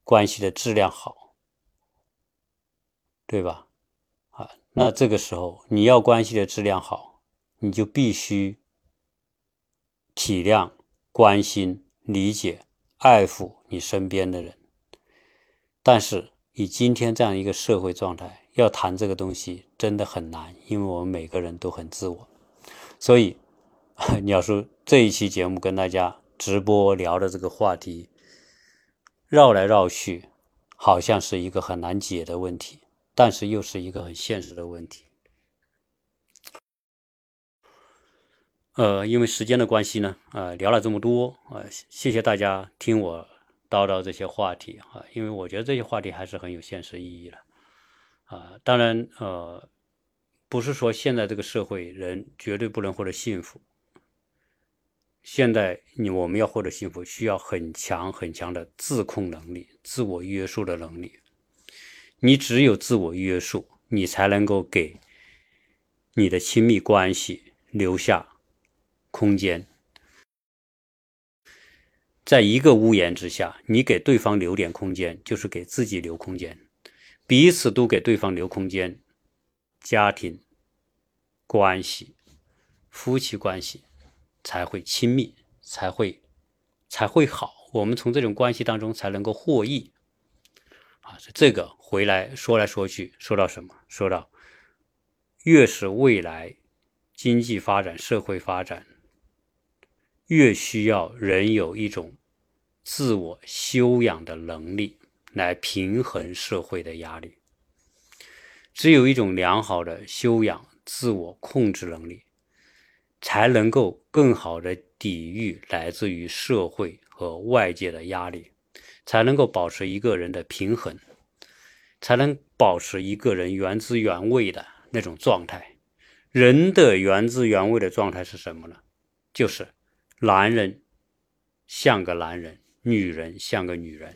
关系的质量好，对吧？啊，那这个时候你要关系的质量好，你就必须体谅、关心。理解、爱抚你身边的人，但是以今天这样一个社会状态，要谈这个东西真的很难，因为我们每个人都很自我。所以，鸟叔这一期节目跟大家直播聊的这个话题，绕来绕去，好像是一个很难解的问题，但是又是一个很现实的问题。呃，因为时间的关系呢，呃，聊了这么多，呃，谢谢大家听我叨叨这些话题啊，因为我觉得这些话题还是很有现实意义的，啊，当然，呃，不是说现在这个社会人绝对不能获得幸福，现在你我们要获得幸福，需要很强很强的自控能力、自我约束的能力，你只有自我约束，你才能够给你的亲密关系留下。空间，在一个屋檐之下，你给对方留点空间，就是给自己留空间，彼此都给对方留空间，家庭关系、夫妻关系才会亲密，才会才会好。我们从这种关系当中才能够获益。啊，这个回来说来说去，说到什么？说到越是未来经济发展、社会发展。越需要人有一种自我修养的能力来平衡社会的压力。只有一种良好的修养、自我控制能力，才能够更好的抵御来自于社会和外界的压力，才能够保持一个人的平衡，才能保持一个人原汁原味的那种状态。人的原汁原味的状态是什么呢？就是。男人像个男人，女人像个女人。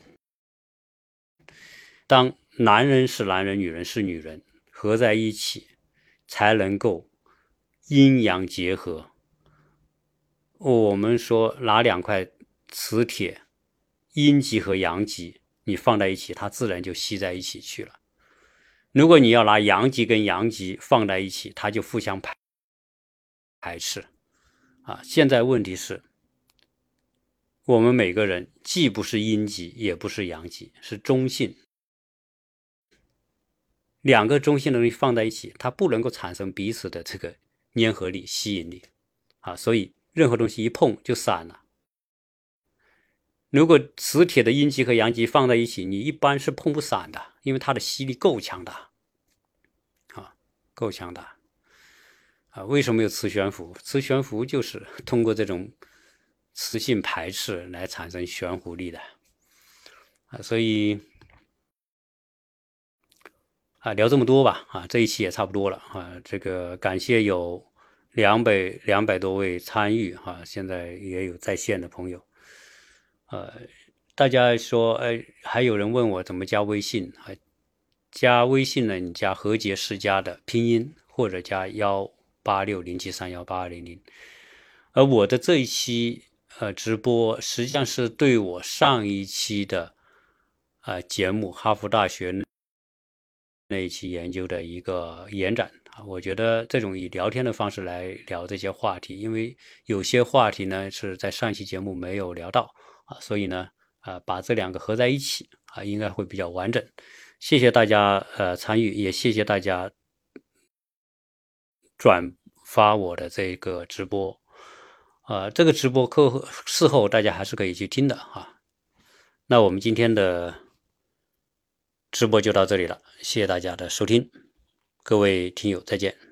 当男人是男人，女人是女人，合在一起，才能够阴阳结合。我们说拿两块磁铁，阴极和阳极，你放在一起，它自然就吸在一起去了。如果你要拿阳极跟阳极放在一起，它就互相排排斥。啊。现在问题是，我们每个人既不是阴极，也不是阳极，是中性。两个中性的东西放在一起，它不能够产生彼此的这个粘合力、吸引力啊，所以任何东西一碰就散了。如果磁铁的阴极和阳极放在一起，你一般是碰不散的，因为它的吸力够强大，啊，够强大，啊，为什么有磁悬浮？磁悬浮就是通过这种磁性排斥来产生悬浮力的，啊，所以。啊，聊这么多吧，啊，这一期也差不多了啊。这个感谢有两百两百多位参与哈，现在也有在线的朋友。呃，大家说，哎，还有人问我怎么加微信啊？加微信呢，你加何洁世家的拼音，或者加幺八六零七三幺八二零零。而我的这一期呃直播，实际上是对我上一期的啊节目，哈佛大学。那一期研究的一个延展啊，我觉得这种以聊天的方式来聊这些话题，因为有些话题呢是在上期节目没有聊到啊，所以呢啊把这两个合在一起啊，应该会比较完整。谢谢大家呃参与，也谢谢大家转发我的这个直播啊，这个直播课事后大家还是可以去听的啊。那我们今天的。直播就到这里了，谢谢大家的收听，各位听友再见。